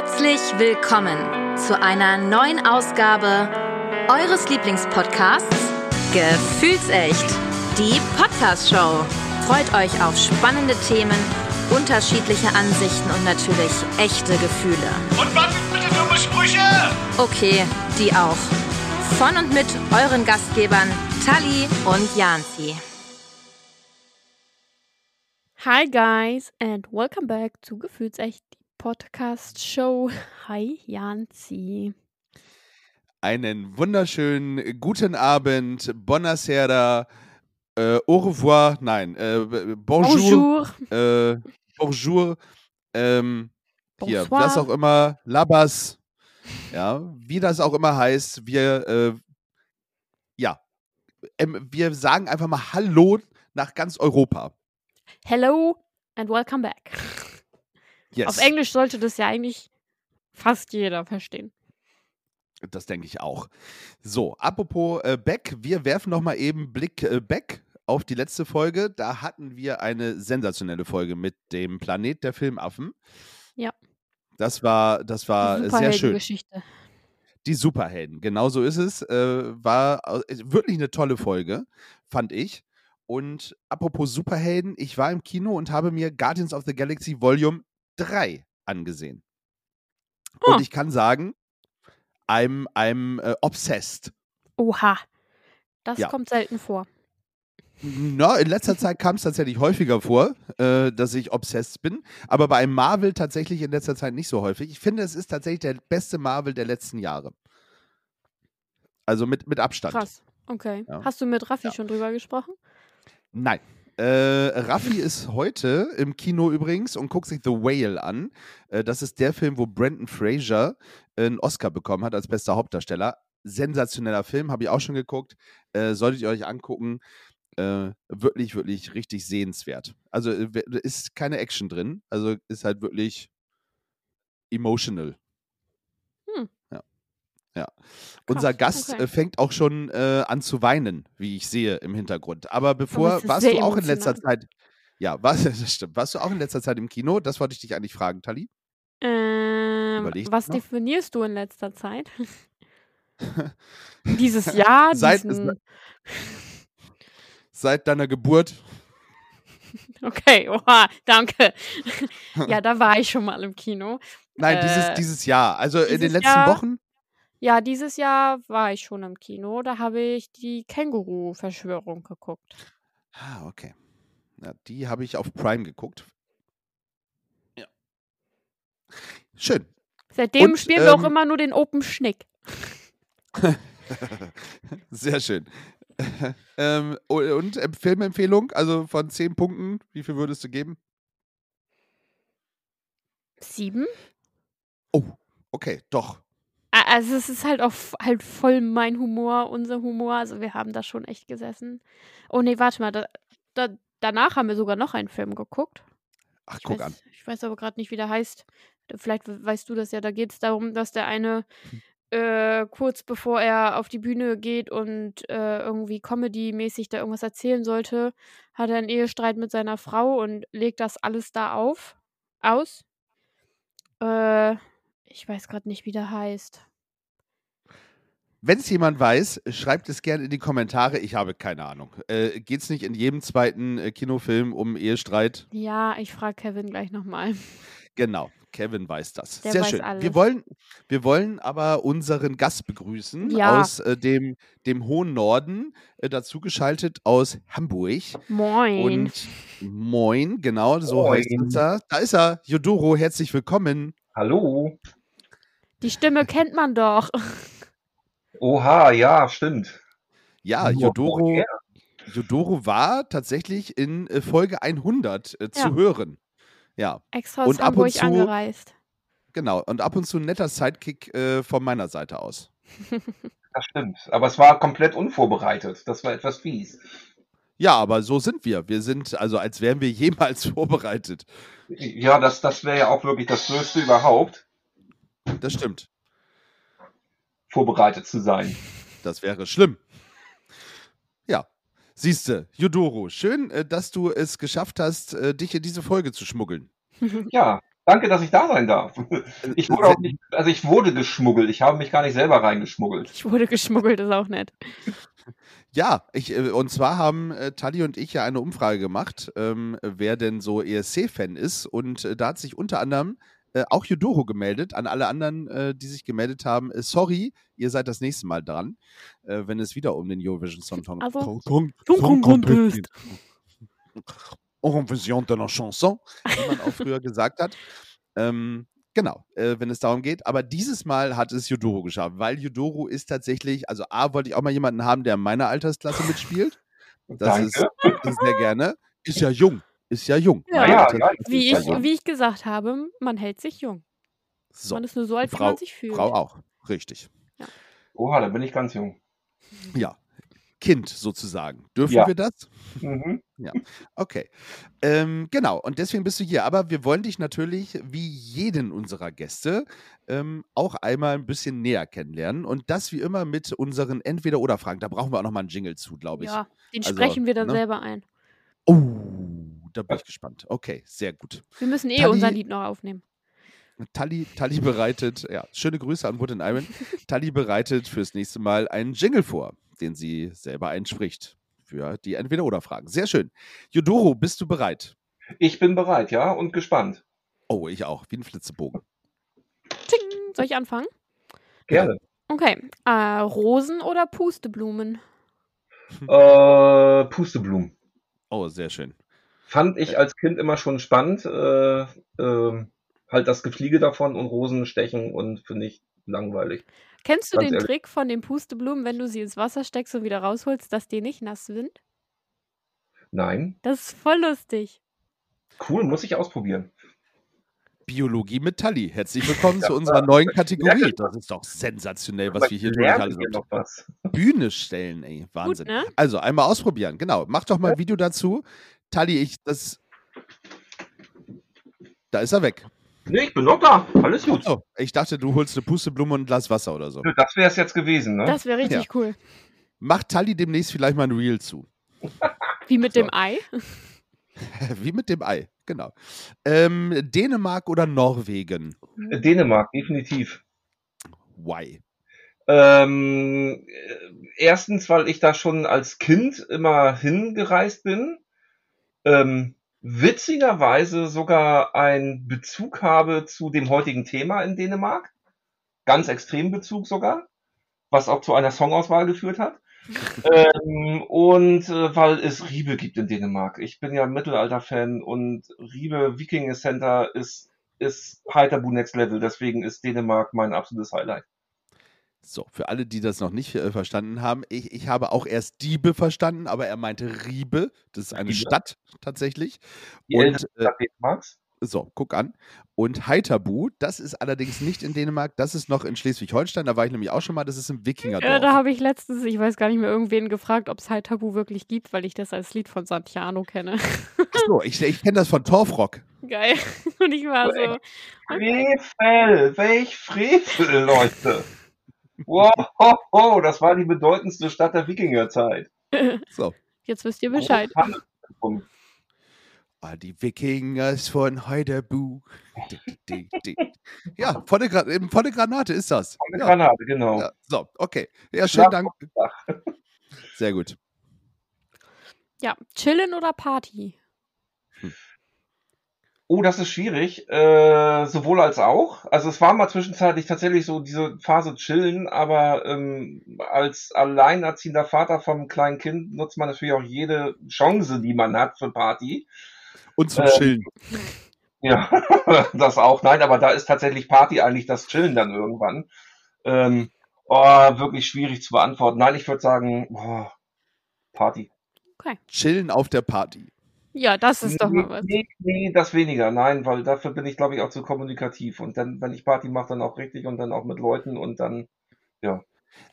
Herzlich willkommen zu einer neuen Ausgabe eures Lieblingspodcasts Gefühlsecht, die Podcast-Show. Freut euch auf spannende Themen, unterschiedliche Ansichten und natürlich echte Gefühle. Und was bitte dumme Sprüche? Okay, die auch. Von und mit euren Gastgebern Tali und Janzi. Hi guys and welcome back zu Gefühlsecht, die Podcast Show. Hi Janzi. Einen wunderschönen guten Abend, Buonasera, äh, au revoir, nein, äh, bonjour, Bonjour. Äh, bonjour, ähm, hier, was auch immer, labas, ja, wie das auch immer heißt, wir, äh, ja, ähm, wir sagen einfach mal Hallo nach ganz Europa. Hello and welcome back. Yes, Auf Englisch sollte das ja eigentlich fast jeder verstehen. das denke ich auch. So, apropos äh, Beck, wir werfen noch mal eben Blick äh, Beck auf die letzte Folge. Da hatten wir eine sensationelle Folge mit dem Planet der Filmaffen. Ja. Das war, das war sehr schön. Superheldengeschichte. Die Superhelden, genau so ist es. Äh, war äh, wirklich eine tolle Folge, fand ich. Und apropos Superhelden, ich war im Kino und habe mir Guardians of the Galaxy Volume 3 angesehen. Oh. Und ich kann sagen, I'm, I'm äh, obsessed. Oha. Das Ja. kommt selten vor. Na, in letzter Zeit kam es tatsächlich häufiger vor, äh, dass ich obsessed bin. Aber bei Marvel tatsächlich in letzter Zeit nicht so häufig. Ich finde, es ist tatsächlich der beste Marvel der letzten Jahre. Also mit, mit Abstand. Krass. Okay. Ja. Hast du mit Raffi Ja. schon drüber gesprochen? Nein. Äh, Raffi ist heute im Kino übrigens und guckt sich The Whale an. Äh, das ist der Film, wo Brandon Fraser einen Oscar bekommen hat als bester Hauptdarsteller. Sensationeller Film, habe ich auch schon geguckt. Äh, solltet ihr euch angucken. Äh, wirklich, wirklich richtig sehenswert. Also äh, ist keine Action drin. Also ist halt wirklich emotional. Ja. Ja. Unser Gast okay. äh, fängt auch schon äh, an zu weinen, wie ich sehe im Hintergrund. Aber bevor, warst du auch in letzter emotional. Zeit, ja, was, das stimmt. Warst du auch in letzter Zeit im Kino? Das wollte ich dich eigentlich fragen, Tali. Ähm, Überleg was definierst du in letzter Zeit? Dieses Jahr, Seit- diesen... Seit deiner Geburt. Okay, oha, danke. ja, da war ich schon mal im Kino. Nein, Äh, dieses, dieses Jahr. Also in den dieses letzten Jahr- Wochen. Ja, dieses Jahr war ich schon im Kino. Da habe ich die Känguru-Verschwörung geguckt. Ah, okay. Ja, die habe ich auf Prime geguckt. Ja. Schön. Seitdem Und, spielen wir auch ähm, immer nur den Open Schnick. Sehr schön. ähm, und äh, Filmempfehlung, also von 10 Punkten, wie viel würdest du geben? Sieben? Oh, okay, doch. Also es ist halt auch halt voll mein Humor, unser Humor. Also wir haben da schon echt gesessen. Oh nee, warte mal. Da, da, danach haben wir sogar noch einen Film geguckt. Ach, Ich guck weiß, an. Ich weiß aber gerade nicht, wie der heißt. Vielleicht we- weißt du das ja. Da geht es darum, dass der eine Hm. äh, kurz bevor er auf die Bühne geht und äh, irgendwie Comedy-mäßig da irgendwas erzählen sollte, hat er einen Ehestreit mit seiner Frau und legt das alles da auf, aus. Äh, ich weiß gerade nicht, wie der heißt. Wenn es jemand weiß, schreibt es gerne in die Kommentare. Ich habe keine Ahnung. Äh, Geht es nicht in jedem zweiten äh, Kinofilm um Ehestreit? Ja, ich frage Kevin gleich nochmal. Genau, Kevin weiß das. Der Sehr weiß schön. Wir alles. wollen, wir wollen aber unseren Gast begrüßen Ja. aus äh, dem, dem hohen Norden, äh, dazu geschaltet aus Hamburg. Moin. Und moin, genau, so heißt Moin. es da. Da ist er, Jodoro, herzlich willkommen. Hallo. Die Stimme kennt man doch. Oha, ja, stimmt. Ja, woher? Jodoro war tatsächlich in äh, Folge 100 äh, Ja. zu hören. Ja, Extra aus Und ab und Hamburg zu- angereist. genau. Und ab und zu ein netter Sidekick äh, von meiner Seite aus. Das stimmt. Aber es war komplett unvorbereitet. Das war etwas fies. Ja, aber so sind wir. Wir sind, also als wären wir jemals vorbereitet. Ja, das, das wäre ja auch wirklich das Größte überhaupt, Das stimmt. vorbereitet zu sein. Das wäre schlimm. Ja. Siehste, Jodoro, schön, äh, dass du es geschafft hast, äh, dich in diese Folge zu schmuggeln. Ja, Danke, dass ich da sein darf. Ich wurde auch nicht, also ich wurde geschmuggelt. Ich habe mich gar nicht selber reingeschmuggelt. Ich wurde geschmuggelt, ist auch nett. Ja, ich, äh, und zwar haben äh, Tali und ich ja eine Umfrage gemacht, ähm, wer denn so ESC-Fan ist. Und äh, da hat sich unter anderem äh, auch Yudoro gemeldet. An alle anderen, äh, die sich gemeldet haben, äh, sorry, ihr seid das nächste Mal dran, äh, wenn es wieder um den Eurovision Song, Song, Also, Song, Contest. Geht. Eurovision de la Chanson, wie man auch früher gesagt hat. Ähm, genau, äh, wenn es darum geht. Aber dieses Mal hat es Yudoro geschafft, weil Yudoro ist tatsächlich, also A, wollte ich auch mal jemanden haben, der in meiner Altersklasse mitspielt. Das Danke. ist sehr gerne. Ist ja jung. Ist ja jung. Ja. Meine Ja, ja, Wie ja ich, jung. wie ich gesagt habe, man hält sich jung. So, Man ist nur so alt, wie Frau, man sich fühlt. Frau auch. Richtig. Oha, da bin ich ganz jung. Ja. Kind sozusagen. Dürfen Ja. wir das? Mhm. Okay. Ähm, genau, und deswegen bist du hier. Aber wir wollen dich natürlich, wie jeden unserer Gäste, ähm, auch einmal ein bisschen näher kennenlernen. Und das wie immer mit unseren Entweder-Oder-Fragen. Da brauchen wir auch nochmal einen Jingle zu, glaube ich. Ja, den Also, sprechen wir dann ne? selber ein. Oh, da bin ich gespannt. Okay, sehr gut. Wir müssen eh Tali- unser Lied noch aufnehmen. Tali, Tali bereitet, ja, schöne Grüße an Wood Iron. Tali bereitet fürs nächste Mal einen Jingle vor, den sie selber einspricht. Für die Entweder-Oder-Fragen. Sehr schön. Jodoro, bist du bereit? Ich bin bereit, ja, und gespannt. Oh, ich auch. Wie ein Flitzebogen. Ting. Soll ich anfangen? Gerne. Okay. Äh, Rosen oder Pusteblumen? Äh, Pusteblumen. Oh, sehr schön. Fand ich als Kind immer schon spannend. Äh, ähm, halt das Gefliege davon und Rosen stechen und finde ich langweilig. Kennst du Ganz den ehrlich. Trick von den Pusteblumen, wenn du sie ins Wasser steckst und wieder rausholst, dass die nicht nass sind? Nein. Das ist voll lustig. Cool, muss ich ausprobieren. Biologie mit Tali. Herzlich willkommen zu unserer neuen Kategorie. Das ist doch sensationell, was wir hier tun. Alles Bühne stellen, ey. Wahnsinn. ne? Also, einmal ausprobieren. Genau. Mach doch mal ein Video dazu. Tali, ich, das. Da ist er weg. Nee, ich bin noch da. Alles gut. Oh, ich dachte, du holst eine Pusteblume und ein Glas Wasser oder so. Das wäre es jetzt gewesen, ne? Das wäre richtig cool. Macht Tali demnächst vielleicht mal ein Reel zu. Wie mit So. dem Ei. Wie mit dem Ei, genau. Ähm, Dänemark oder Norwegen? Dänemark, definitiv. Why? Ähm, äh, erstens, weil ich da schon als Kind immer hingereist bin. Ähm, witzigerweise sogar einen Bezug habe zu dem heutigen Thema in Dänemark. Ganz extremen Bezug sogar. Was auch zu einer Songauswahl geführt hat. ähm, und äh, weil es Riebe gibt in Dänemark. Ich bin ja Mittelalter-Fan und Riebe Viking Center ist, ist Heiterbu Next Level. Deswegen ist Dänemark mein absolutes Highlight. So, für alle, die das noch nicht äh, verstanden haben, ich, ich habe auch erst Diebe verstanden, aber er meinte Riebe. Das ist eine Riebe. Stadt tatsächlich. Die Und äh, so, guck an. Und Heiterbu, das ist allerdings nicht in Dänemark, das ist noch in Schleswig-Holstein, da war ich nämlich auch schon mal, das ist im Wikingerdorf. Ja, da habe ich letztens, ich weiß gar nicht mehr, irgendwen gefragt, ob es Tabu wirklich gibt, weil ich das als Lied von Santiano kenne. Achso, ich, ich kenne das von Torfrock. Geil. Und ich war so, Frevel, welch Frevel, Leute. Wow, ho, ho, das war die bedeutendste Stadt der Wikingerzeit. So. jetzt wisst ihr Bescheid. Ah, die Wikingers von di. Ja, volle, Gra volle Granate ist das. Eine Ja, Granate, genau. ja. So, okay. Ja, schönen. Dank. Sehr gut. Ja, chillen oder Party? Oh, das ist schwierig. Äh, sowohl als auch. Also es war mal zwischenzeitlich tatsächlich so diese Phase chillen, aber ähm, als alleinerziehender Vater vom kleinen Kind nutzt man natürlich auch jede Chance, die man hat für Party. Und zum Ähm, Chillen. Ja, das auch. Nein, aber da ist tatsächlich Party eigentlich das Chillen dann irgendwann. Ähm, oh, wirklich schwierig zu beantworten. Nein, ich würde sagen, oh, Party. Chillen auf der Party. Ja, das ist doch mal was. nee, nee, das weniger. Nein, weil dafür bin ich, glaube ich, auch zu kommunikativ. Und dann, wenn ich Party mache, dann auch richtig und dann auch mit Leuten und dann,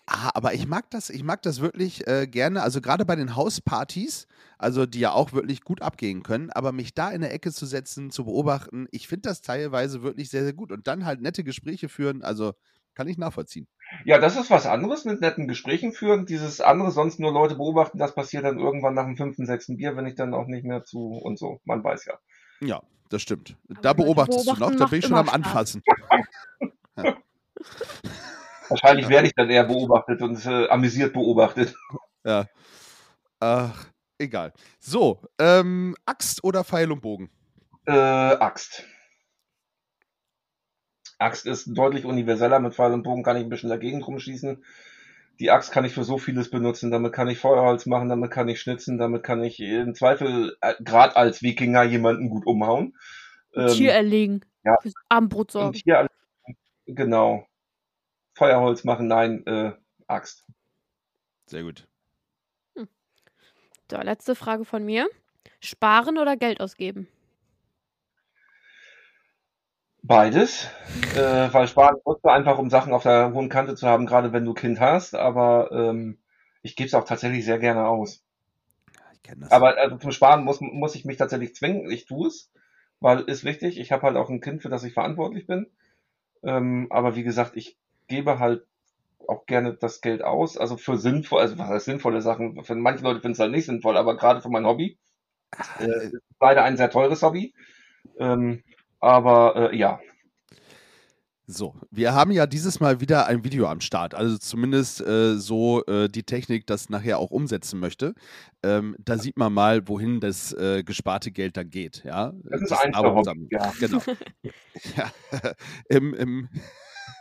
Ah, aber ich mag das, ich mag das wirklich äh, gerne. Also gerade bei den Hauspartys, also die ja auch wirklich gut abgehen können, aber mich da in der Ecke zu setzen, zu beobachten, ich finde das teilweise wirklich sehr, sehr gut. Und dann halt nette Gespräche führen, also kann ich nachvollziehen. Ja, das ist was anderes mit netten Gesprächen führen. Dieses andere, sonst nur Leute beobachten, das passiert dann irgendwann nach dem fünften, sechsten Bier, wenn ich dann auch nicht mehr zu und so. Man weiß ja. Ja, das stimmt. Aber Da beobachtest du noch, da bin ich schon am. Anfassen. Wahrscheinlich werde ich dann eher beobachtet und äh, amüsiert beobachtet. Ja. Ach, egal. So, ähm, Axt oder Pfeil und Bogen? Äh, Axt. Axt ist deutlich universeller. Mit Pfeil und Bogen kann ich ein bisschen dagegen drum schießen. Die Axt kann ich für so vieles benutzen. Damit kann ich Feuerholz machen, damit kann ich schnitzen, damit kann ich im Zweifel, äh, gerade als Wikinger, jemanden gut umhauen. Ein Tier erlegen. ja. Und sorgen. hier, genau. Feuerholz machen, nein, äh, Axt. Sehr gut. So, letzte Frage von mir. Sparen oder Geld ausgeben? Beides, äh, weil sparen musst du einfach, um Sachen auf der hohen Kante zu haben, gerade wenn du Kind hast, aber ähm, ich gebe es auch tatsächlich sehr gerne aus. Ich kenne das. Aber also zum Sparen muss, muss ich mich tatsächlich zwingen. Ich tue es, weil ist wichtig. Ich habe halt auch ein Kind, für das ich verantwortlich bin. Ähm, aber wie gesagt, ich gebe halt auch gerne das Geld aus. Also für sinnvoll, also was heißt sinnvolle Sachen. Für manche Leute finden es halt nicht sinnvoll, aber gerade für mein Hobby. Äh, ist leider ein sehr teures Hobby. Ähm, aber äh, ja, So, wir haben ja dieses Mal wieder ein Video am Start. Also zumindest äh, so äh, die Technik das nachher auch umsetzen möchte. Ähm, da sieht man mal, wohin das äh, gesparte Geld dann geht. Ja, das ist Das ein aber Hobby. zusammen. Ja. Genau. ja. Im, im,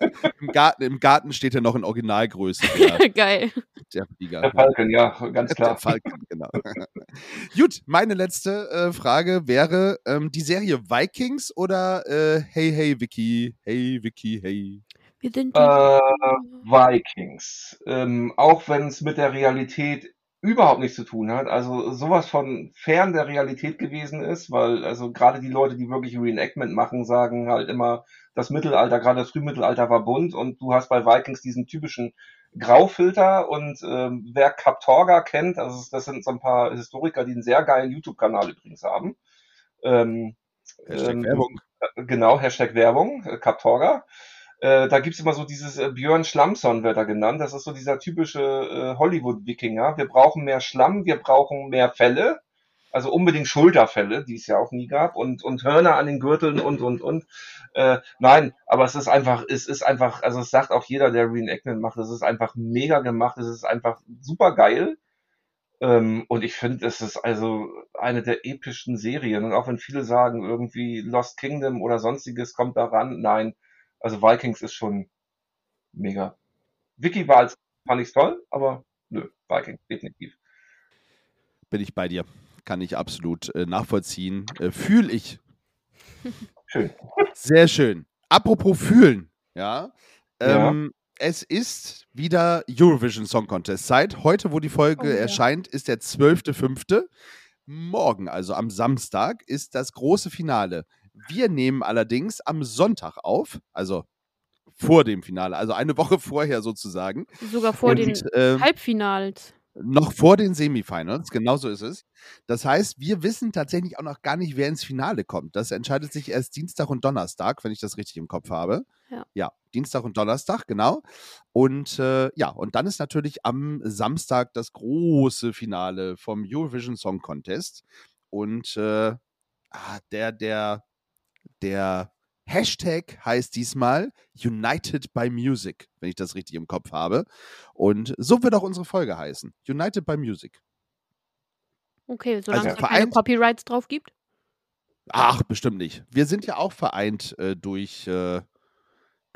im, Garten, Im Garten steht ja noch in Originalgröße der, Geil. der Flieger. Der Falken, ja, ganz Der klar. Falken, genau. Gut, meine letzte äh, Frage wäre ähm, die Serie Vikings oder äh, Hey Hey Vicky, Hey Vicky, Hey. Wir sind die Äh, Vikings. Ähm, auch wenn es mit der Realität überhaupt nichts zu tun hat. Also sowas von fern der Realität gewesen ist, weil also gerade die Leute, die wirklich Reenactment machen, sagen halt immer, das Mittelalter, gerade das Frühmittelalter war bunt und du hast bei Vikings diesen typischen Graufilter und ähm, wer Kaptorga kennt, also das sind so ein paar Historiker, die einen sehr geilen YouTube-Kanal übrigens haben. Ähm, Hashtag ähm, Werbung. Genau, Hashtag Werbung, äh, Kaptorga. Äh, da gibt's immer so dieses äh, Björn Schlammson wird er genannt. Das ist so dieser typische äh, Hollywood-Wikinger. Wir brauchen mehr Schlamm, wir brauchen mehr Felle. Also unbedingt Schulterfälle, die es ja auch nie gab, und, und Hörner an den Gürteln und, und, und. Äh, nein, aber es ist einfach, es ist einfach, also es sagt auch jeder, der Reenactment macht, es ist einfach mega gemacht, es ist einfach super geil. Ähm, und ich finde, es ist also eine der epischsten Serien. Und auch wenn viele sagen, irgendwie Lost Kingdom oder sonstiges kommt daran, nein. Also Vikings ist schon mega. Wiki war als, fand ich's toll, aber nö, Vikings, definitiv. Bin ich bei dir. Kann ich absolut äh, nachvollziehen. Äh, Fühl ich. Schön. Sehr schön. Apropos fühlen, ja. Ja. Ähm, Es ist wieder Eurovision Song Contest Zeit. Heute, wo die Folge Oh ja. erscheint, ist der 12.05. Morgen, also am Samstag, ist das große Finale. Wir nehmen allerdings am Sonntag auf, also vor dem Finale, also eine Woche vorher sozusagen. Sogar vor Und, den ähm, Halbfinals. noch vor den Semifinals, genau so ist es. Das heißt, wir wissen tatsächlich auch noch gar nicht, wer ins Finale kommt. Das entscheidet sich erst Dienstag und Donnerstag, wenn ich das richtig im Kopf habe. Ja. Dienstag und Donnerstag, genau. Und äh, ja, und dann ist natürlich am Samstag das große Finale vom Eurovision Song Contest. Und äh, ah, der, der, der Hashtag heißt diesmal United by Music, wenn ich das richtig im Kopf habe. Und so wird auch unsere Folge heißen. United by Music. Okay, solange also es da keine Copyrights drauf gibt. Ach, bestimmt nicht. Wir sind ja auch vereint äh, durch, äh,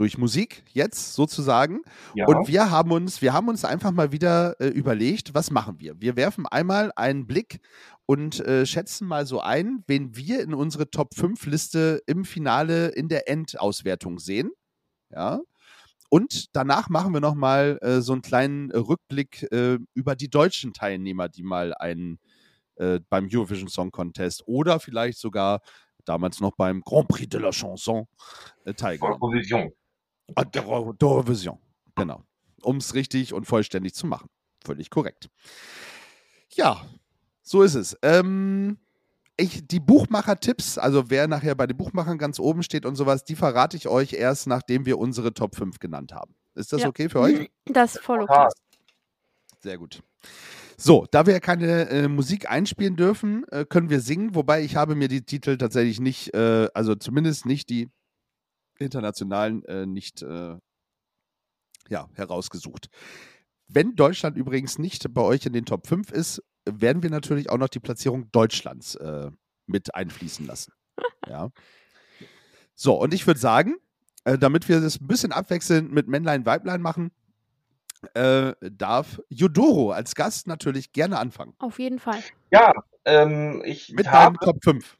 durch Musik jetzt sozusagen. Ja. Und wir haben uns, wir haben uns einfach mal wieder äh, überlegt, was machen wir? Wir werfen einmal einen Blick und äh, schätzen mal so ein, wen wir in unsere Top 5 Liste im Finale in der Endauswertung sehen. Ja. Und danach machen wir nochmal äh, so einen kleinen Rückblick äh, über die deutschen Teilnehmer, die mal einen äh, beim Eurovision Song Contest oder vielleicht sogar damals noch beim Grand Prix de la Chanson äh, teilgenommen Provision. Eurovision. Genau. Um es richtig und vollständig zu machen. Völlig korrekt. Ja, so ist es. Ähm, ich, die Buchmacher-Tipps, also wer nachher bei den Buchmachern ganz oben steht und sowas, die verrate ich euch erst, nachdem wir unsere Top 5 genannt haben. Ist das Ja. okay für euch? Das ist voll okay. Sehr gut. So, da wir ja keine äh, Musik einspielen dürfen, äh, können wir singen, wobei ich habe mir die Titel tatsächlich nicht, äh, also zumindest nicht die internationalen, äh, nicht äh, ja, herausgesucht. Wenn Deutschland übrigens nicht bei euch in den Top 5 ist, werden wir natürlich auch noch die Platzierung Deutschlands äh, mit einfließen lassen. Ja. So, und ich würde sagen, äh, damit wir das ein bisschen abwechselnd mit Männlein, Weiblein machen, äh, darf Jodoro als Gast natürlich gerne anfangen. Auf jeden Fall. Ja, ähm, ich Mit habe deinem Top 5.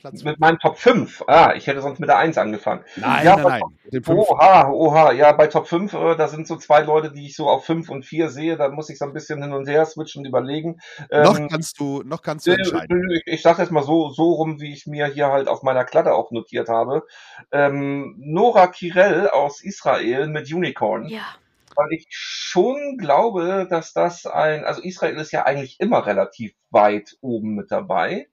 Platz mit meinen Top 5. Ah, ich hätte sonst mit der 1 angefangen. Nein, ja, nein, bei nein. Oha, oha, ja, bei Top 5, äh, da sind so zwei Leute, die ich so auf 5 und 4 sehe, da muss ich so ein bisschen hin und her switchen und überlegen. noch Ähm, kannst du, noch kannst du äh, entscheiden. Ich, ich sage jetzt mal so, so rum, wie ich mir hier halt auf meiner Klatte auch notiert habe. Ähm, Nora Kirel aus Israel mit Unicorn. Ja. Weil ich schon glaube, dass das ein, also Israel ist ja eigentlich immer relativ weit oben mit dabei.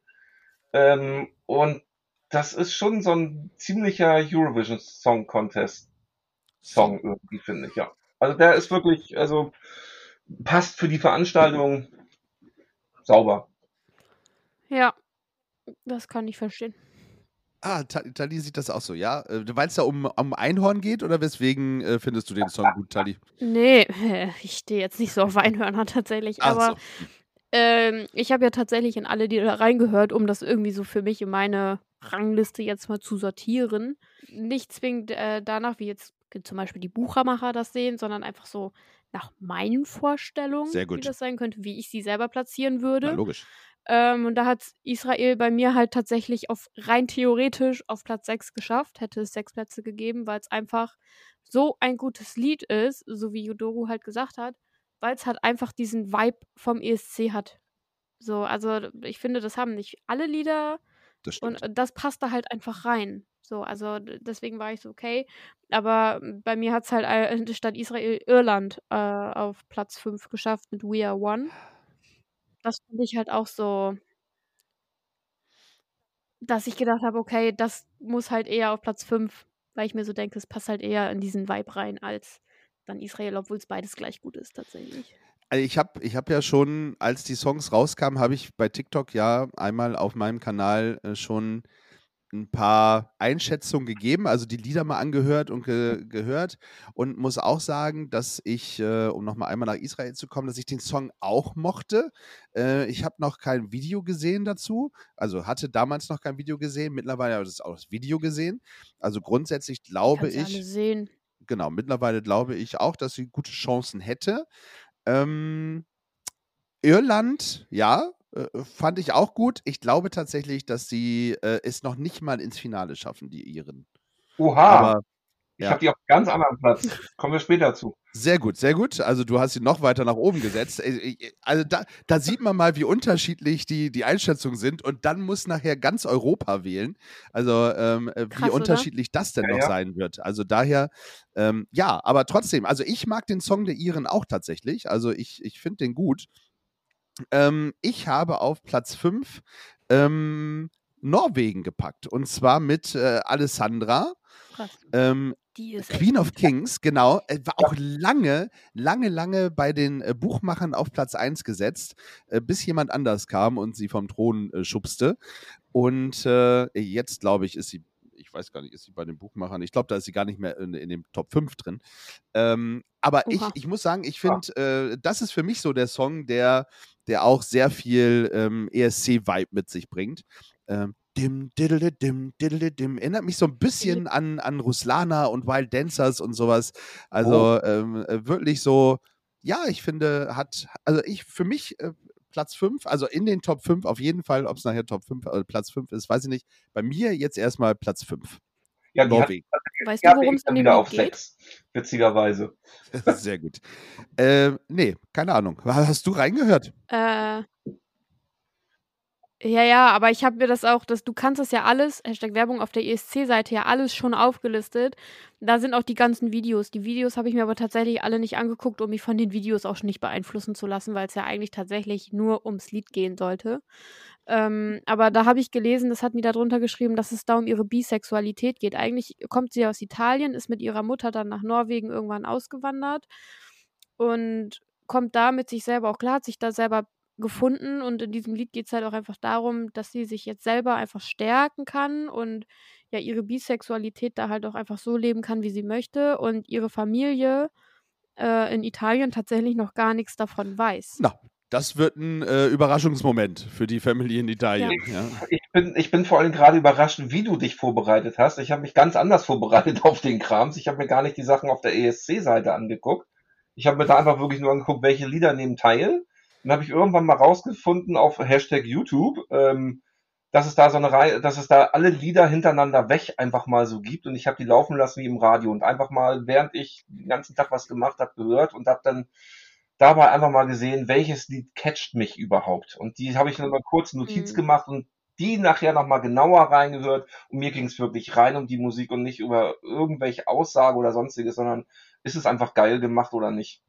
Ähm, und das ist schon so ein ziemlicher Eurovision Song Contest Song irgendwie, finde ich, ja. Also der ist wirklich, also passt für die Veranstaltung sauber. Ja. Das kann ich verstehen. Ah, Ta- Tali sieht das auch so, ja? Äh, Weil es da um, um Einhorn geht oder weswegen äh, findest du den Song gut, Tali? Nee, ich stehe jetzt nicht so auf Einhörner tatsächlich. Ach aber so. Ähm, ich habe ja tatsächlich in alle Lieder reingehört, um das irgendwie so für mich in meine Rangliste jetzt mal zu sortieren. Nicht zwingend äh, danach, wie jetzt zum Beispiel die Buchermacher das sehen, sondern einfach so nach meinen Vorstellungen, Sehr wie das sein könnte, wie ich sie selber platzieren Na, würde. logisch. Ähm, und da hat Israel bei mir halt tatsächlich auf rein theoretisch auf Platz 6 geschafft, hätte es sechs Plätze gegeben, weil es einfach so ein gutes Lied ist, so wie Yodoru halt gesagt hat, weil es halt einfach diesen Vibe vom ESC hat. So, also ich finde, das haben nicht alle Lieder Das stimmt. und das passt da halt einfach rein. So, also deswegen war ich so, okay. Aber bei mir hat es halt äh, statt Israel Irland äh, auf Platz 5 geschafft mit We Are One. Das finde ich halt auch so, dass ich gedacht habe, okay, das muss halt eher auf Platz 5, weil ich mir so denke, es passt halt eher in diesen Vibe rein als dann Israel, obwohl es beides gleich gut ist tatsächlich. Also ich habe ich hab ja schon, als die Songs rauskamen, habe ich bei TikTok ja einmal auf meinem Kanal äh, schon ein paar Einschätzungen gegeben, also die Lieder mal angehört und ge gehört und muss auch sagen, dass ich, äh, um nochmal einmal nach Israel zu kommen, dass ich den Song auch mochte. Äh, ich habe noch kein Video gesehen dazu, also hatte damals noch kein Video gesehen, mittlerweile habe ich auch das Video gesehen. Also grundsätzlich glaube Kannst du ich, alle sehen. Genau, mittlerweile glaube ich auch, dass sie gute Chancen hätte. Ähm, Irland, ja, äh, fand ich auch gut. Ich glaube tatsächlich, dass sie äh, es noch nicht mal ins Finale schaffen, die Iren. Oha, Aber ich ja. habe die auf einem ganz anderen Platz. Kommen wir später zu. sehr gut, sehr gut. Also du hast sie noch weiter nach oben gesetzt. Äh, äh, Also da, da sieht man mal, wie unterschiedlich die, die Einschätzungen sind. Und dann muss nachher ganz Europa wählen. Also ähm, äh, wie Krass, oder? unterschiedlich das denn Ja, noch ja. sein wird. Also daher, ähm, ja, aber trotzdem, also ich mag den Song der Iren auch tatsächlich. Also ich, ich finde den gut. Ähm, ich habe auf Platz 5 ähm, Norwegen gepackt. Und zwar mit äh, Alessandra. Krass. Ähm, Die ist Queen of Kings, genau. Äh, War auch lange, lange, lange bei den äh, Buchmachern auf Platz 1 gesetzt, äh, bis jemand anders kam und sie vom Thron schubste. Und jetzt, glaube ich, ist sie, ich weiß gar nicht, ist sie bei den Buchmachern, ich glaube, da ist sie gar nicht mehr in, in dem Top 5 drin. Ähm, aber ich, ich muss sagen, ich finde, äh, das ist für mich so der Song, der, der auch sehr viel ähm, ESC-Vibe mit sich bringt. Ähm, dim, diddle, dim, diddle, dim. Erinnert mich so ein bisschen an, an Ruslana und Wild Dancers und sowas. Also ähm, äh, wirklich so, ja, ich finde, hat, also ich, für mich äh, Platz 5, also in den Top 5 auf jeden Fall, ob es nachher Top 5 oder Platz 5 ist, weiß ich nicht. Bei mir jetzt erstmal Platz 5. Ja, die hat, Norwegen. Weißt du, worum ich es wieder auf geht? 6. Witzigerweise. Sehr gut. Äh, nee, keine Ahnung. Hast du reingehört? Äh, ja, ja, aber ich habe mir das auch, das, du kannst das ja alles, Hashtag Werbung auf der ESC-Seite ja alles schon aufgelistet. Da sind auch die ganzen Videos. Die Videos habe ich mir aber tatsächlich alle nicht angeguckt, um mich von den Videos auch schon nicht beeinflussen zu lassen, weil es ja eigentlich tatsächlich nur ums Lied gehen sollte. Ähm, aber da habe ich gelesen, das hatten die da drunter geschrieben, dass es da um ihre Bisexualität geht. Eigentlich kommt sie aus Italien, ist mit ihrer Mutter dann nach Norwegen irgendwann ausgewandert und kommt da mit sich selber auch klar, hat sich da selber gefunden und in diesem Lied geht es halt auch einfach darum, dass sie sich jetzt selber einfach stärken kann und ja ihre Bisexualität da halt auch einfach so leben kann, wie sie möchte und ihre Familie äh, in Italien tatsächlich noch gar nichts davon weiß. Na, das wird ein äh, Überraschungsmoment für die Familie in Italien. Ja. Ich, bin, ich bin vor allem gerade überrascht, wie du dich vorbereitet hast. Ich habe mich ganz anders vorbereitet auf den Krams. Ich habe mir gar nicht die Sachen auf der ESC-Seite angeguckt. Ich habe mir da einfach wirklich nur angeguckt, welche Lieder nehmen teil. Dann habe ich irgendwann mal rausgefunden auf Hashtag YouTube, ähm, dass es da so eine Reihe, dass es da alle Lieder hintereinander weg einfach mal so gibt und ich habe die laufen lassen wie im Radio und einfach mal, während ich den ganzen Tag was gemacht habe, gehört und habe dann dabei einfach mal gesehen, welches Lied catcht mich überhaupt. Und die habe ich dann mal kurz Notiz Mhm. gemacht und die nachher nochmal genauer reingehört und mir ging es wirklich rein um die Musik und nicht über irgendwelche Aussage oder sonstiges, sondern ist es einfach geil gemacht oder nicht.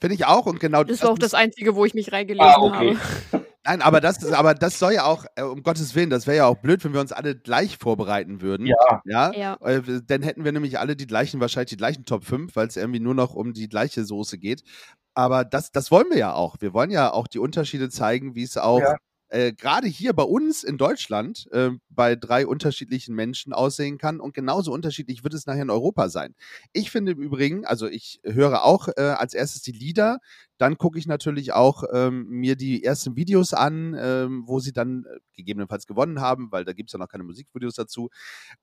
Finde ich auch und genau Das war auch das Einzige, wo ich mich reingelesen Ah, okay. habe. Nein, aber das, ist, aber das soll ja auch, äh, um Gottes Willen, das wäre ja auch blöd, wenn wir uns alle gleich vorbereiten würden. Ja, Ja. Ja. Äh, Dann hätten wir nämlich alle die gleichen, wahrscheinlich die gleichen Top 5, weil es irgendwie nur noch um die gleiche Soße geht. Aber das, das wollen wir ja auch. Wir wollen ja auch die Unterschiede zeigen, wie es auch Ja. Äh, gerade hier bei uns in Deutschland äh, bei drei unterschiedlichen Menschen aussehen kann. Und genauso unterschiedlich wird es nachher in Europa sein. Ich finde im Übrigen, also ich höre auch äh, als erstes die Lieder, dann gucke ich natürlich auch ähm, mir die ersten Videos an, ähm, wo sie dann äh, gegebenenfalls gewonnen haben, weil da gibt es ja noch keine Musikvideos dazu.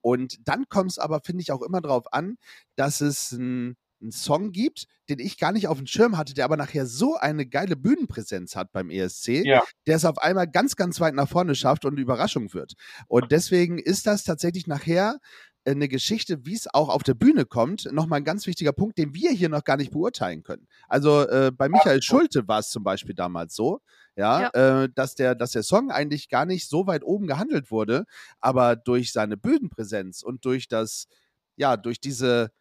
Und dann kommt es aber, finde ich, auch immer darauf an, dass es ein einen Song gibt, den ich gar nicht auf dem Schirm hatte, der aber nachher so eine geile Bühnenpräsenz hat beim ESC, Ja. der es auf einmal ganz, ganz weit nach vorne schafft und eine Überraschung wird. Und deswegen ist das tatsächlich nachher eine Geschichte, wie es auch auf der Bühne kommt, nochmal ein ganz wichtiger Punkt, den wir hier noch gar nicht beurteilen können. Also äh, bei Michael Schulte war es zum Beispiel damals so, ja, Äh, dass, der, dass der Song eigentlich gar nicht so weit oben gehandelt wurde, aber durch seine Bühnenpräsenz und durch das, ja, durch diese,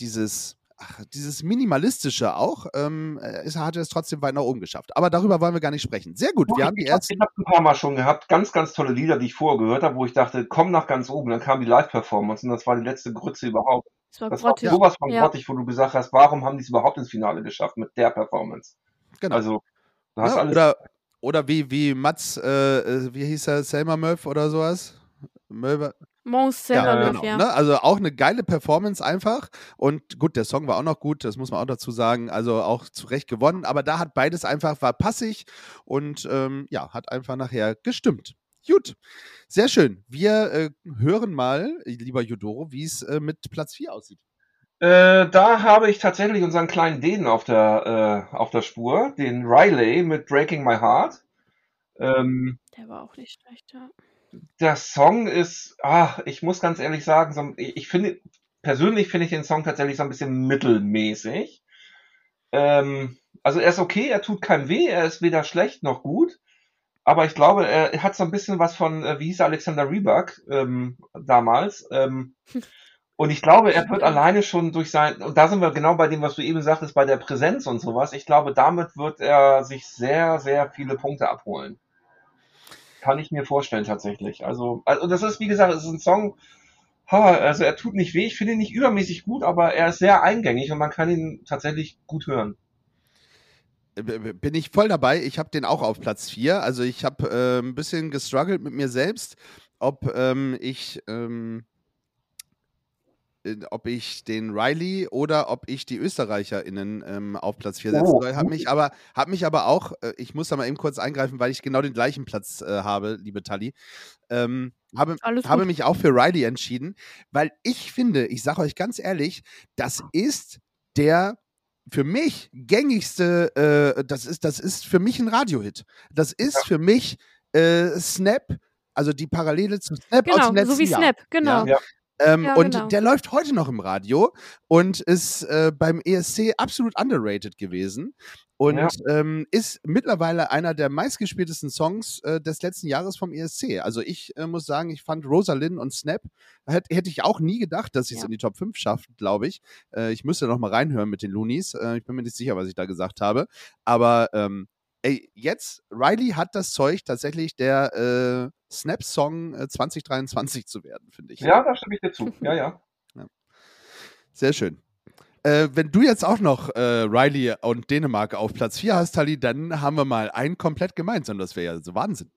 dieses, ach, dieses Minimalistische auch, ähm, äh, ist, hat er es trotzdem weit nach oben geschafft. Aber darüber wollen wir gar nicht sprechen. Sehr gut, wir haben die ich habe ersten. hab ein paar Mal schon gehabt, ganz, ganz tolle Lieder, die ich vorher gehört habe, wo ich dachte, komm nach ganz oben. Dann kam die Live-Performance und das war die letzte Grütze überhaupt. Das war Das war sowas von Ja. grottig, wo du gesagt hast, warum haben die es überhaupt ins Finale geschafft mit der Performance? Genau. Also, du hast Ja, alles. oder, oder wie, wie Mats, äh, äh, wie hieß er, Selma Murph oder sowas? Mölver. Mons Ja, genau. ja. Ne? Also auch eine geile Performance einfach. Und gut, der Song war auch noch gut, das muss man auch dazu sagen. Also auch zu Recht gewonnen. Aber da hat beides einfach, war passig und ähm, ja, hat einfach nachher gestimmt. Gut, sehr schön. Wir äh, hören mal, lieber Judoro, wie es äh, mit Platz 4 aussieht. Äh, da habe ich tatsächlich unseren kleinen Dänen auf der, äh, auf der Spur, den Riley mit Breaking My Heart. Ähm, Der war auch nicht schlecht, ja. Der Song ist, ach, ich muss ganz ehrlich sagen, so, ich finde, persönlich finde ich den Song tatsächlich so ein bisschen mittelmäßig. Ähm, also er ist okay, er tut keinem weh, er ist weder schlecht noch gut. Aber ich glaube, er hat so ein bisschen was von, äh, wie hieß er, Alexander Rybak ähm, damals. Ähm, und ich glaube, er wird alleine schon durch sein, und da sind wir genau bei dem, was du eben sagtest, bei der Präsenz und sowas. Ich glaube, damit wird er sich sehr, sehr viele Punkte abholen. Kann ich mir vorstellen, tatsächlich. Also, also das ist, wie gesagt, es ist ein Song, ha, also er tut nicht weh, ich finde ihn nicht übermäßig gut, aber er ist sehr eingängig und man kann ihn tatsächlich gut hören. Äh, Bin ich voll dabei. Ich habe den auch auf Platz 4. Also ich habe äh, ein bisschen gestruggelt mit mir selbst, ob ähm, ich ähm, äh, ob ich den Riley oder ob ich die ÖsterreicherInnen ähm, auf Platz 4 setzen soll. Hab mich aber, hab mich aber auch, äh, ich muss da mal eben kurz eingreifen, weil ich genau den gleichen Platz äh, habe, liebe Tali. Ähm, habe, Alles habe mich auch für Riley entschieden, weil ich finde, ich sage euch ganz ehrlich, das ist der für mich gängigste, äh, das, ist, das ist für mich ein Radiohit. Das ist für mich äh, Snap, also die Parallele zu Snap aus Genau, dem letzten so wie Jahr. Snap, genau. Ja. Ähm, Ja, und genau. der läuft heute noch im Radio und ist äh, beim ESC absolut underrated gewesen und Ja. ähm, ist mittlerweile einer der meistgespieltesten Songs äh, des letzten Jahres vom ESC. Also ich äh, muss sagen, ich fand Rosalind und Snap, hätt, hätte ich auch nie gedacht, dass sie es Ja. in die Top 5 schafft, glaube ich. Äh, ich müsste noch mal reinhören mit den Loonies. Äh, ich bin mir nicht sicher, was ich da gesagt habe. Aber ähm, ey, jetzt, Riley hat das Zeug, tatsächlich der äh, Snap-Song äh, 2023 zu werden, finde ich. Ja, da stimme ich dir zu. Ja, ja. Sehr schön. Äh, wenn du jetzt auch noch äh, Riley und Dänemark auf Platz 4 hast, Tali, dann haben wir mal einen komplett gemeinsam. Das wäre ja so Wahnsinn.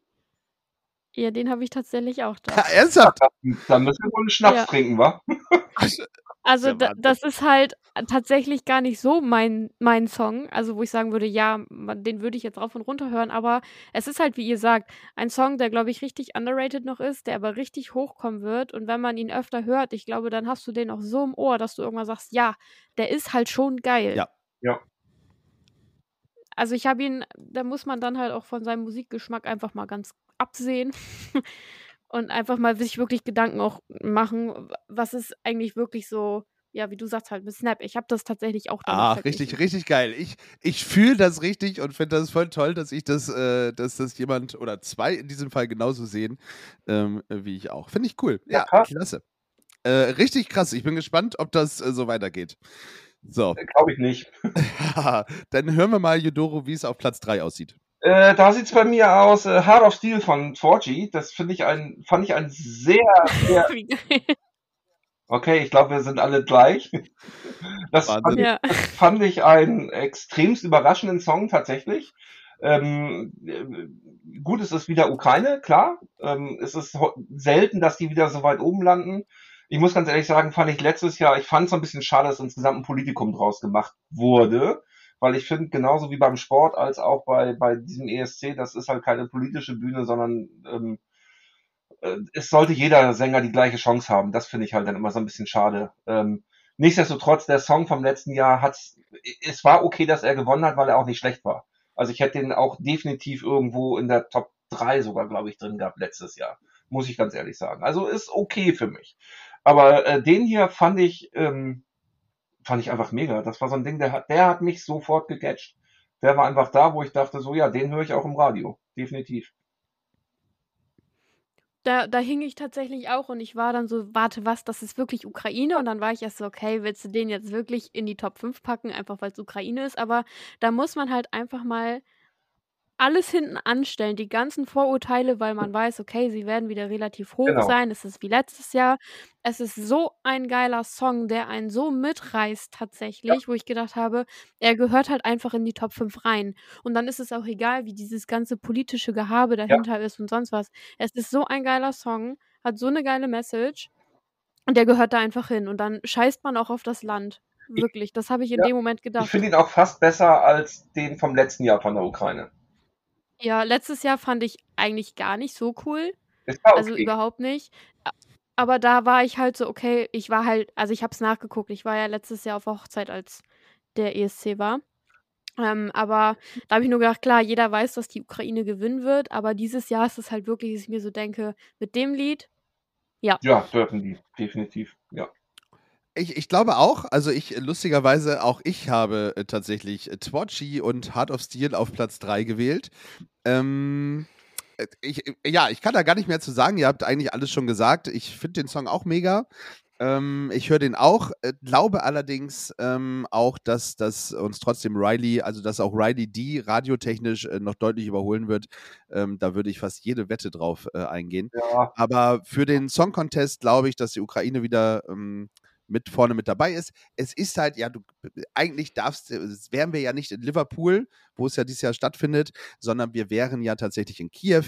Ja, den habe ich tatsächlich auch da. Ja, ernsthaft? Da müssen wir wohl einen Schnaps Ja. trinken, wa? Also da, das ist halt tatsächlich gar nicht so mein, mein Song, also wo ich sagen würde, ja, den würde ich jetzt rauf und runter hören, aber es ist halt, wie ihr sagt, ein Song, der, glaube ich, richtig underrated noch ist, der aber richtig hochkommen wird und wenn man ihn öfter hört, ich glaube, dann hast du den auch so im Ohr, dass du irgendwann sagst, ja, der ist halt schon geil. Ja. Ja. Also ich habe ihn, da muss man dann halt auch von seinem Musikgeschmack einfach mal ganz absehen und einfach mal sich wirklich Gedanken auch machen, was ist eigentlich wirklich so, ja, wie du sagst halt mit Snap. Ich habe das tatsächlich auch Ah, verglichen. richtig, richtig geil. Ich, ich fühle das richtig und finde das voll toll, dass ich das, äh, dass das jemand oder zwei in diesem Fall genauso sehen, ähm, wie ich auch. Finde ich cool. Ja, Ja, krass. klasse. Äh, richtig krass. Ich bin gespannt, ob das äh, so weitergeht. So, Glaube ich nicht. dann hören wir mal, Yudoro, wie es auf Platz 3 aussieht. Äh, da sieht's bei mir aus, äh, Heart of Steel von 4G. Das finde ich ein, fand ich ein sehr, sehr, okay, ich glaube, wir sind alle gleich. Das fand, ja. fand ich einen extremst überraschenden Song tatsächlich. Ähm, äh, gut, es ist wieder Ukraine, klar. Ähm, es ist selten, dass die wieder so weit oben landen. Ich muss ganz ehrlich sagen, fand ich letztes Jahr, ich fand es so ein bisschen schade, dass insgesamt ein Politikum draus gemacht wurde, weil ich finde, genauso wie beim Sport als auch bei, bei diesem ESC, das ist halt keine politische Bühne, sondern ähm, äh, es sollte jeder Sänger die gleiche Chance haben. Das finde ich halt dann immer so ein bisschen schade. Ähm, nichtsdestotrotz, der Song vom letzten Jahr hat, es war okay, dass er gewonnen hat, weil er auch nicht schlecht war. Also ich hätte den auch definitiv irgendwo in der Top 3 sogar, glaube ich, drin gehabt letztes Jahr. Muss ich ganz ehrlich sagen. Also ist okay für mich. Aber äh, den hier fand ich, ähm, fand ich einfach mega. Das war so ein Ding, der hat, der hat mich sofort gecatcht. Der war einfach da, wo ich dachte, so ja, den höre ich auch im Radio. Definitiv. Da, da hing ich tatsächlich auch und ich war dann so, warte, was, das ist wirklich Ukraine? Und dann war ich erst so, okay, willst du den jetzt wirklich in die Top 5 packen, einfach weil es Ukraine ist? Aber da muss man halt einfach mal alles hinten anstellen, die ganzen Vorurteile, weil man weiß, okay, sie werden wieder relativ hoch Genau. sein. Es ist wie letztes Jahr. Es ist so ein geiler Song, der einen so mitreißt tatsächlich, wo ich gedacht habe, er gehört halt einfach in die Top 5 rein. Und dann ist es auch egal, wie dieses ganze politische Gehabe dahinter ist und sonst was. Es ist so ein geiler Song, hat so eine geile Message und der gehört da einfach hin. Und dann scheißt man auch auf das Land. Wirklich, das habe ich in Ja, dem Moment Ich gedacht. finde ihn auch fast besser als den vom letzten Jahr von der Ukraine. Ja, letztes Jahr fand ich eigentlich gar nicht so cool. Es war okay. Also überhaupt nicht. Aber da war ich halt so, okay, ich war halt, also ich habe es nachgeguckt. Ich war ja letztes Jahr auf der Hochzeit, als der ESC war. Ähm, aber da habe ich nur gedacht, klar, jeder weiß, dass die Ukraine gewinnen wird, aber dieses Jahr ist es halt wirklich, dass ich mir so denke, mit dem Lied, ja, dürfen die. Definitiv. Ja. Ich, ich glaube auch, also ich, lustigerweise, auch ich habe äh, tatsächlich äh, Twatchy und Heart of Steel auf Platz 3 gewählt. Ähm, äh, ich, ja, ich kann da gar nicht mehr zu sagen. Ihr habt eigentlich alles schon gesagt. Ich finde den Song auch mega. Ähm, ich höre den auch, glaube allerdings ähm, auch, dass, dass uns trotzdem Riley, also dass auch Riley die radiotechnisch äh, noch deutlich überholen wird. Ähm, da würde ich fast jede Wette drauf äh, eingehen. Ja, Aber für den Song Contest glaube ich, dass die Ukraine wieder ähm, mit vorne mit dabei ist. Es ist halt, ja, du eigentlich darfst, äh, wären wir ja nicht in Liverpool, wo es ja dieses Jahr stattfindet, sondern wir wären ja tatsächlich in Kiew.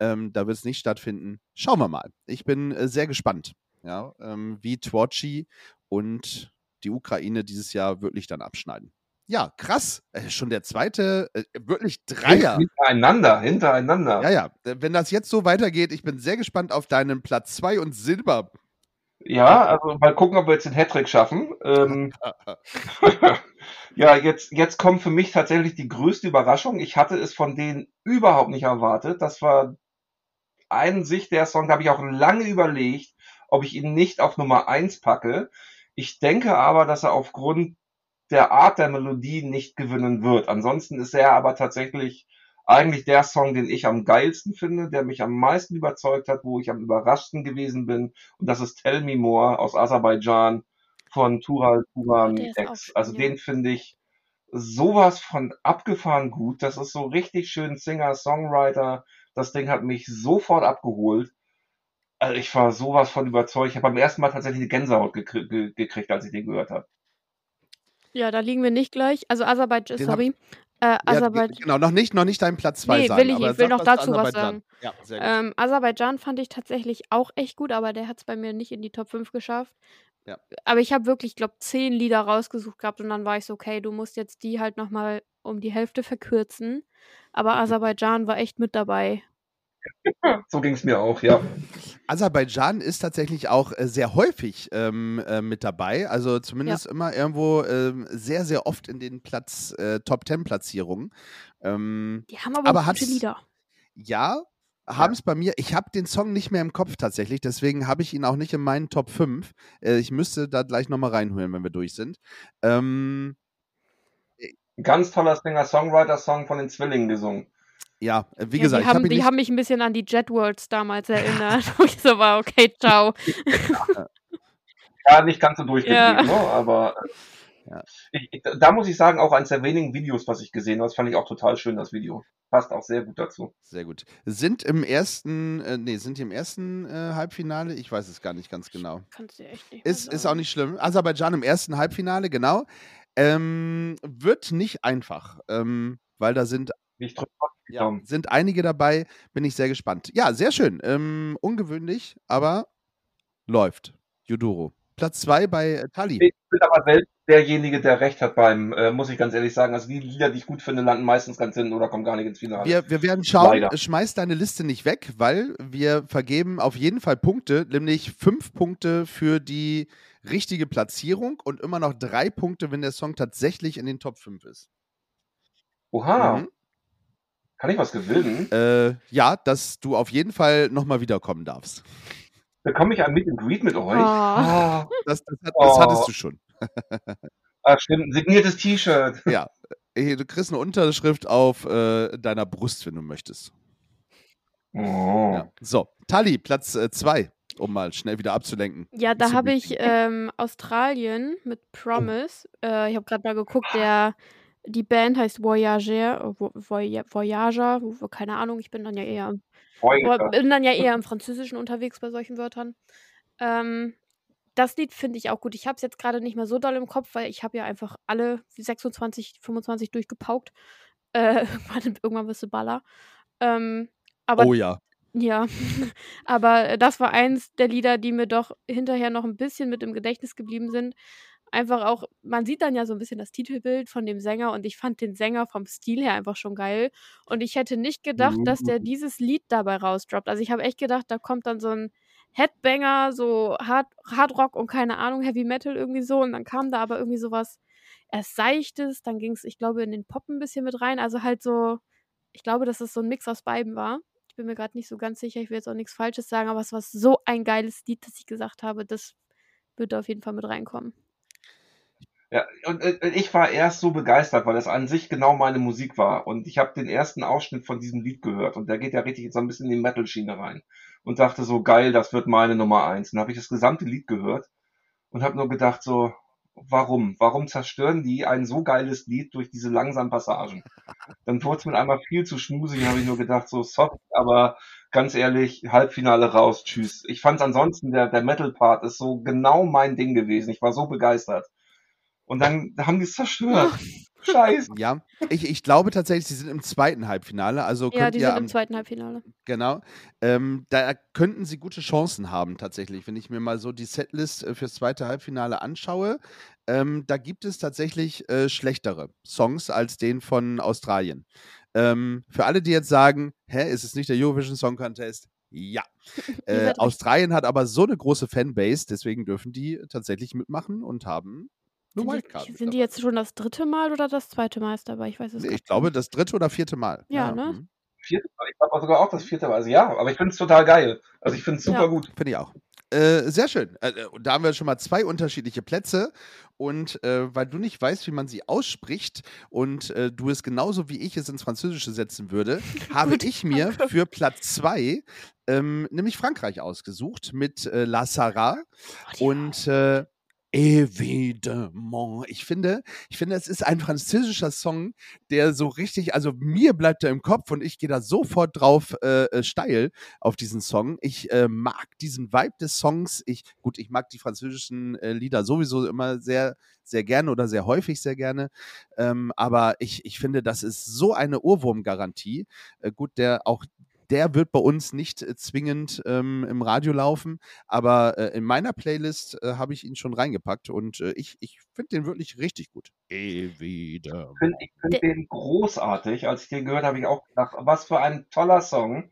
Ähm, da wird es nicht stattfinden. Schauen wir mal. Ich bin äh, sehr gespannt, ja, ähm, wie Twatchy und die Ukraine dieses Jahr wirklich dann abschneiden. Ja, krass. Äh, schon der zweite, äh, wirklich Dreier. hintereinander, hintereinander. Ja, ja. Wenn das jetzt so weitergeht, ich bin sehr gespannt auf deinen Platz 2 und Silber. Ja, also mal gucken, ob wir jetzt den Hattrick schaffen. Ähm, ja, jetzt, jetzt kommt für mich tatsächlich die größte Überraschung. Ich hatte es von denen überhaupt nicht erwartet. Das war ein sich der Song, da habe ich auch lange überlegt, ob ich ihn nicht auf Nummer eins packe. Ich denke aber, dass er aufgrund der Art der Melodie nicht gewinnen wird. Ansonsten ist er aber tatsächlich eigentlich der Song, den ich am geilsten finde, der mich am meisten überzeugt hat, wo ich am überraschtsten gewesen bin. Und das ist Tell Me More aus Aserbaidschan von Tural Turan X. Also ja. den finde ich sowas von abgefahren gut. Das ist so richtig schön Singer-Songwriter. Das Ding hat mich sofort abgeholt. Also ich war sowas von überzeugt. Ich habe beim ersten Mal tatsächlich eine Gänsehaut gekri ge gekriegt, als ich den gehört habe. Ja, da liegen wir nicht gleich. Also Aserbaidschan, sorry. Äh, Ja, Aserbaidschan. genau, noch nicht, noch nicht dein Platz 2 Nee, sagen. will ich aber. Ich will noch dazu was sagen. Ja. Ähm, Aserbaidschan fand ich tatsächlich auch echt gut, aber der hat es bei mir nicht in die Top 5 geschafft. Ja. Aber ich habe wirklich, glaube zehn Lieder rausgesucht gehabt und dann war ich so, okay, du musst jetzt die halt nochmal um die Hälfte verkürzen. Aber Aserbaidschan war echt mit dabei. So ging es mir auch, ja. Aserbaidschan ist tatsächlich auch äh, sehr häufig ähm, äh, mit dabei. Also zumindest immer irgendwo ähm, sehr, sehr oft in den Platz, äh, Top 10 Platzierungen. Ähm, Die haben aber, Aber gute Lieder. ja, haben es bei mir. Ich habe den Song nicht mehr im Kopf tatsächlich, deswegen habe ich ihn auch nicht in meinen Top 5. Äh, ich müsste da gleich nochmal reinholen, wenn wir durch sind. Ähm, Ein ganz toller Singer-Songwriter-Song von den Zwillingen gesungen. Ja, äh, wie Ja, gesagt, die haben, ihn die nicht. haben mich ein bisschen an die Jet Worlds damals erinnert. Wo ich so war, okay, ciao. Ja, nicht ganz so durchgedreht, Ja. ne? aber äh, Ja. ich, da muss ich sagen, auch eines der wenigen Videos, was ich gesehen habe, das fand ich auch total schön, das Video. Passt auch sehr gut dazu. Sehr gut. Sind im ersten, äh, nee, sind die im ersten äh, Halbfinale? Ich weiß es gar nicht ganz genau. Kannst du echt nicht. Ist, ist auch nicht schlimm. Aserbaidschan im ersten Halbfinale, genau. Ähm, wird nicht einfach, ähm, weil da sind, Ich drücke ja, sind einige dabei. Bin ich sehr gespannt. Ja, sehr schön. Ähm, ungewöhnlich, aber läuft. Judoro. Platz zwei bei äh, Tali. Ich bin aber selbst derjenige, der recht hat beim, äh, muss ich ganz ehrlich sagen. Also die Lieder, die ich gut finde, landen meistens ganz hinten oder kommen gar nicht ins Finale. Wir, wir werden schauen, Leider. schmeiß deine Liste nicht weg, weil wir vergeben auf jeden Fall Punkte, nämlich fünf Punkte für die richtige Platzierung und immer noch drei Punkte, wenn der Song tatsächlich in den Top 5 ist. Oha, Mhm. Kann ich was gewinnen? Äh, ja, dass du auf jeden Fall nochmal wiederkommen darfst. Bekomme ich ein Meet and Greet mit euch? Oh. Ah, Das, das, hat, das Oh. hattest du schon. ah, stimmt, ein signiertes T-Shirt. Ja. Äh, Du kriegst eine Unterschrift auf äh, deiner Brust, wenn du möchtest. Oh. Ja. So, Tali, Platz 2, um mal schnell wieder abzulenken. Ja, da habe ich ähm, Australien mit Promise. Äh, ich habe gerade mal geguckt, der, die Band heißt Voyager, Vo- Voy- Voyager, keine Ahnung, ich bin dann ja eher, im- bin dann ja eher im Französischen unterwegs bei solchen Wörtern. Ähm, das Lied finde ich auch gut. Ich habe es jetzt gerade nicht mehr so doll im Kopf, weil ich habe ja einfach alle 26, 25 durchgepaukt. Äh, irgendwann, irgendwann bist du Baller. Ähm, aber oh ja. ja, aber das war eins der Lieder, die mir doch hinterher noch ein bisschen mit im Gedächtnis geblieben sind. Einfach auch, man sieht dann ja so ein bisschen das Titelbild von dem Sänger und ich fand den Sänger vom Stil her einfach schon geil. Und ich hätte nicht gedacht, dass der dieses Lied dabei rausdroppt. Also ich habe echt gedacht, da kommt dann so ein Headbanger, so Hard, Hard Rock und keine Ahnung, Heavy Metal irgendwie so. Und dann kam da aber irgendwie sowas erst Seichtes, dann ging es, ich glaube, in den Pop ein bisschen mit rein. Also halt so, ich glaube, dass es so ein Mix aus beiden war. Ich bin mir gerade nicht so ganz sicher, ich will jetzt auch nichts Falsches sagen, aber es war so ein geiles Lied, dass ich gesagt habe, das würde auf jeden Fall mit reinkommen. Ja, und äh, ich war erst so begeistert, weil es an sich genau meine Musik war. Und ich habe den ersten Ausschnitt von diesem Lied gehört und der geht ja richtig so ein bisschen in die Metal-Schiene rein. Und dachte so, geil, das wird meine Nummer eins. Und habe ich das gesamte Lied gehört und habe nur gedacht so, warum? Warum zerstören die ein so geiles Lied durch diese langsamen Passagen? Dann wurde es mit einmal viel zu schmusig, habe ich nur gedacht so, sorry, aber ganz ehrlich, Halbfinale raus, tschüss. Ich fand ansonsten, der, der Metal-Part ist so genau mein Ding gewesen. Ich war so begeistert. Und dann haben die es zerstört. Scheiße. Ja, ich, ich glaube tatsächlich, sie sind im zweiten Halbfinale. Also Ja, die ihr sind am im zweiten Halbfinale. Genau. Ähm, da könnten sie gute Chancen haben, tatsächlich. Wenn ich mir mal so die Setlist äh, fürs zweite Halbfinale anschaue, ähm, da gibt es tatsächlich äh, schlechtere Songs als den von Australien. Ähm, für alle, die jetzt sagen, hä, ist es nicht der Eurovision Song Contest? Ja. Äh, Australien hat aber so eine große Fanbase, deswegen dürfen die tatsächlich mitmachen und haben eine Sind, Wildcard. die, mit sind die jetzt schon das dritte Mal oder das zweite Mal ist dabei? Ich weiß es Nee, grad Ich glaube, nicht. das dritte oder vierte Mal. Ja, ne? mhm. Vierte Mal. Ich glaube sogar auch das vierte Mal. Also ja, aber ich finde es total geil. Also ich finde es super Ja. gut. Finde ich auch. Äh, sehr schön. Äh, äh, da haben wir schon mal zwei unterschiedliche Plätze. Und äh, weil du nicht weißt, wie man sie ausspricht und äh, du es genauso wie ich es ins Französische setzen würde, habe ich mir für Platz zwei ähm, nämlich Frankreich ausgesucht mit äh, La Sarah. Oh, die Und äh, Évidemment. Ich finde, ich finde, es ist ein französischer Song, der so richtig, also mir bleibt er im Kopf und ich gehe da sofort drauf äh, äh, steil auf diesen Song. Ich äh, mag diesen Vibe des Songs. Ich, gut, ich mag die französischen äh, Lieder sowieso immer sehr, sehr gerne oder sehr häufig sehr gerne. Ähm, aber ich, ich finde, das ist so eine Ohrwurmgarantie. Äh, gut, der auch der wird bei uns nicht äh, zwingend ähm, im Radio laufen, aber äh, in meiner Playlist äh, habe ich ihn schon reingepackt und äh, ich, ich finde den wirklich richtig gut. Wieder. Ich finde find den großartig. Als ich den gehört habe, habe ich auch gedacht, was für ein toller Song.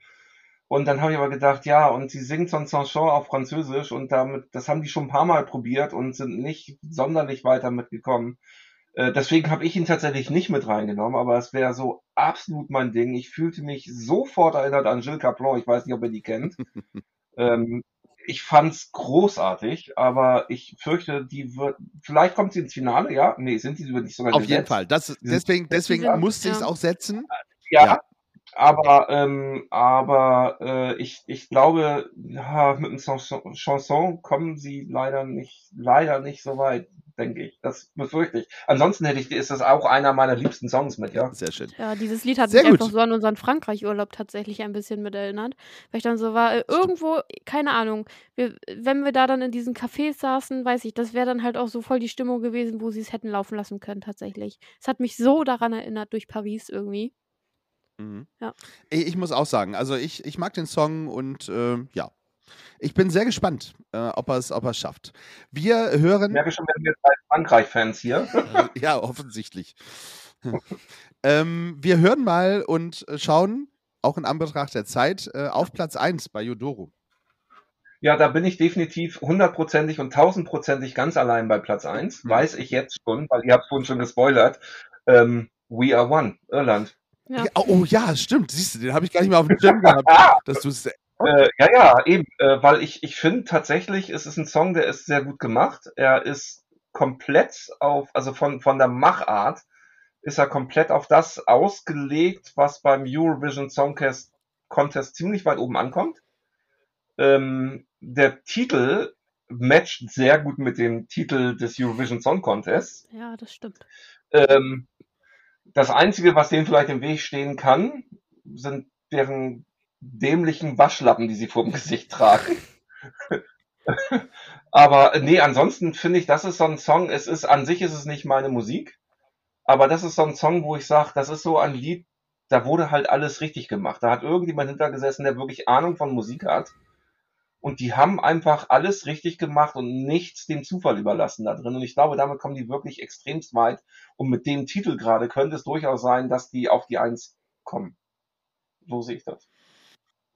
Und dann habe ich aber gedacht, ja, und sie singt so ein Chanson auf Französisch und damit, das haben die schon ein paar Mal probiert und sind nicht sonderlich weiter mitgekommen. Äh, deswegen habe ich ihn tatsächlich nicht mit reingenommen, aber es wäre so absolut mein Ding. Ich fühlte mich sofort erinnert an Gilles Caplan. Ich weiß nicht, ob ihr die kennt. ähm, ich fand's großartig, aber ich fürchte, die wird, vielleicht kommt sie ins Finale, ja? Nee, sind die nicht sogar Auf gesetzt? jeden Fall. Das, deswegen deswegen sind- musste ich es ja. auch setzen. Ja, Ja. aber, ähm, aber äh, ich, ich glaube, ja, mit dem Chanson, Chanson kommen sie leider nicht, leider nicht so weit, denke ich. Das befürchte ich. Ansonsten hätte ich, ist das auch einer meiner liebsten Songs mit, ja. Sehr schön. Ja, dieses Lied hat Sehr mich gut. einfach so an unseren Frankreich-Urlaub tatsächlich ein bisschen mit erinnert. Weil ich dann so war, äh, irgendwo, keine Ahnung, wir, wenn wir da dann in diesen Cafés saßen, weiß ich, das wäre dann halt auch so voll die Stimmung gewesen, wo sie es hätten laufen lassen können, tatsächlich. Es hat mich so daran erinnert durch Paris irgendwie. Mhm. Ja. Ich, ich muss auch sagen, also ich, ich mag den Song und ähm, ja. Ich bin sehr gespannt, äh, ob er es ob er's schafft. Wir Ich hören. merke schon, wir sind jetzt bei Frankreich-Fans hier. ja, offensichtlich. ähm, wir hören mal und schauen, auch in Anbetracht der Zeit, äh, auf Platz 1 bei Yodoro. Ja, da bin ich definitiv hundertprozentig und tausendprozentig ganz allein bei Platz eins. Mhm. Weiß ich jetzt schon, weil ihr habt vorhin schon gespoilert. Ähm, We Are One, Irland. Ja. Ja, oh ja, stimmt. Siehst du, den habe ich gar nicht mehr auf dem Schirm gehabt, dass du es. Äh, ja, ja, eben, äh, weil ich, ich finde tatsächlich, es ist ein Song, der ist sehr gut gemacht. Er ist komplett auf, also von, von der Machart ist er komplett auf das ausgelegt, was beim Eurovision Song Contest, Contest ziemlich weit oben ankommt. Ähm, der Titel matcht sehr gut mit dem Titel des Eurovision Song Contests. Ja, das stimmt. Ähm, das Einzige, was denen vielleicht im Weg stehen kann, sind deren dämlichen Waschlappen, die sie vor dem Gesicht tragen. aber nee, ansonsten finde ich, das ist so ein Song, es ist, an sich ist es nicht meine Musik, aber das ist so ein Song, wo ich sage, das ist so ein Lied, da wurde halt alles richtig gemacht. Da hat irgendjemand hintergesessen, der wirklich Ahnung von Musik hat. Und die haben einfach alles richtig gemacht und nichts dem Zufall überlassen da drin. Und ich glaube, damit kommen die wirklich extremst weit. Und mit dem Titel gerade könnte es durchaus sein, dass die auf die Eins kommen. So sehe ich das.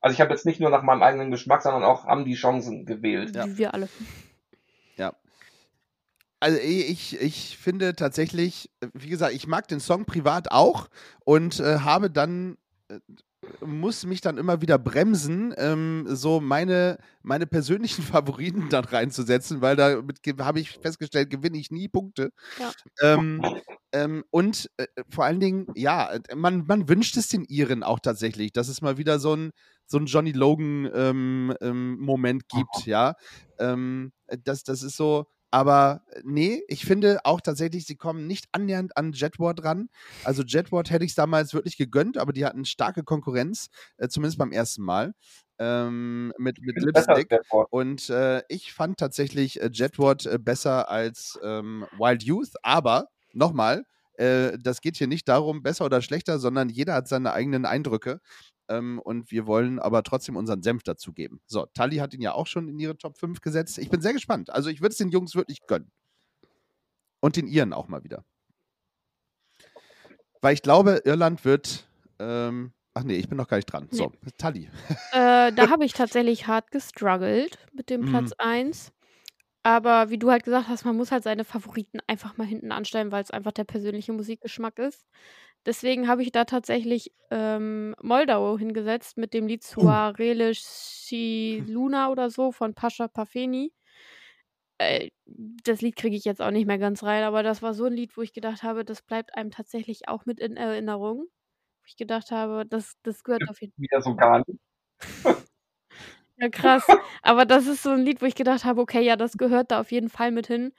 Also ich habe jetzt nicht nur nach meinem eigenen Geschmack, sondern auch haben die Chancen gewählt. Ja. Wie wir alle. Also ich, ich finde tatsächlich, äh, wie gesagt, ich mag den Song privat auch und äh, habe dann, äh, muss mich dann immer wieder bremsen, ähm, so meine, meine persönlichen Favoriten dann reinzusetzen, weil damit habe ich festgestellt, gewinne ich nie Punkte. Ja. Ähm, ähm, und äh, vor allen Dingen, ja, äh, man, man wünscht es den Iren auch tatsächlich, dass es mal wieder so ein, so ein Johnny Logan ähm, ähm, Moment gibt, ja. Ähm, das, das ist so, aber äh, nee, ich finde auch tatsächlich, sie kommen nicht annähernd an Jetward ran. Also Jetward hätte ich es damals wirklich gegönnt, aber die hatten starke Konkurrenz, äh, zumindest beim ersten Mal, ähm, mit, mit Lipstick. Und äh, ich fand tatsächlich äh, Jetward äh, besser als ähm, Wild Youth, aber nochmal, äh, das geht hier nicht darum, besser oder schlechter, sondern jeder hat seine eigenen Eindrücke. Ähm, und wir wollen aber trotzdem unseren Senf dazugeben. So, Tali hat ihn ja auch schon in ihre Top 5 gesetzt. Ich bin sehr gespannt. Also ich würde es den Jungs wirklich gönnen. Und den Iren auch mal wieder. Weil ich glaube, Irland wird. Ähm, ach nee, ich bin noch gar nicht dran. So, Tali. Äh, da habe ich tatsächlich hart gestruggelt mit dem Mhm. Platz 1. Aber wie du halt gesagt hast, man muss halt seine Favoriten einfach mal hinten anstellen, weil es einfach der persönliche Musikgeschmack ist. Deswegen habe ich da tatsächlich ähm, Moldau hingesetzt mit dem Lied Suarele Si Luna oder so von Pascha Pafeni. Äh, das Lied kriege ich jetzt auch nicht mehr ganz rein, aber das war so ein Lied, wo ich gedacht habe, das bleibt einem tatsächlich auch mit in Erinnerung. Wo ich gedacht habe, das, das gehört auf jeden Fall. Wieder so gar nicht. Ja, krass. Aber das ist so ein Lied, wo ich gedacht habe, okay, ja, das gehört da auf jeden Fall mit hin.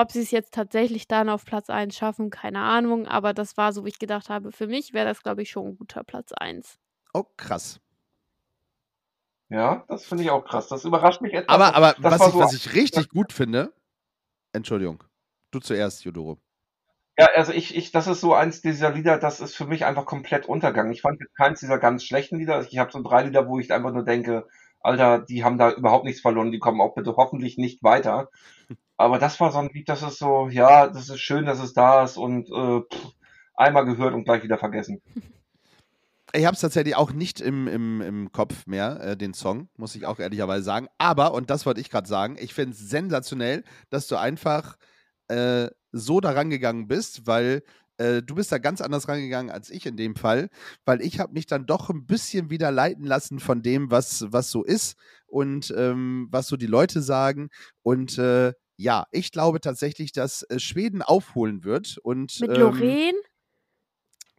Ob sie es jetzt tatsächlich dann auf Platz 1 schaffen, keine Ahnung, aber das war so, wie ich gedacht habe. Für mich wäre das, glaube ich, schon ein guter Platz 1. Oh, krass. Ja, das finde ich auch krass. Das überrascht mich etwas. Aber, aber was, ich, so- was ich richtig gut finde, Entschuldigung, du zuerst, Jodoro. Ja, also ich, ich, das ist so eins dieser Lieder, das ist für mich einfach komplett Untergang. Ich fand jetzt keins dieser ganz schlechten Lieder. Ich habe so drei Lieder, wo ich einfach nur denke, Alter, die haben da überhaupt nichts verloren, die kommen auch bitte hoffentlich nicht weiter. Aber das war so ein Lied, das ist so, ja, das ist schön, dass es da ist und äh, pff, einmal gehört und gleich wieder vergessen. Ich habe es tatsächlich auch nicht im, im, im Kopf mehr, äh, den Song, muss ich auch ehrlicherweise sagen. Aber, und das wollte ich gerade sagen, ich finde es sensationell, dass du einfach äh, so da rangegangen bist, weil äh, du bist da ganz anders rangegangen als ich in dem Fall, weil ich habe mich dann doch ein bisschen wieder leiten lassen von dem, was, was so ist und ähm, was so die Leute sagen. Und äh, ja, ich glaube tatsächlich, dass äh, Schweden aufholen wird. Und, Mit ähm, Lorraine.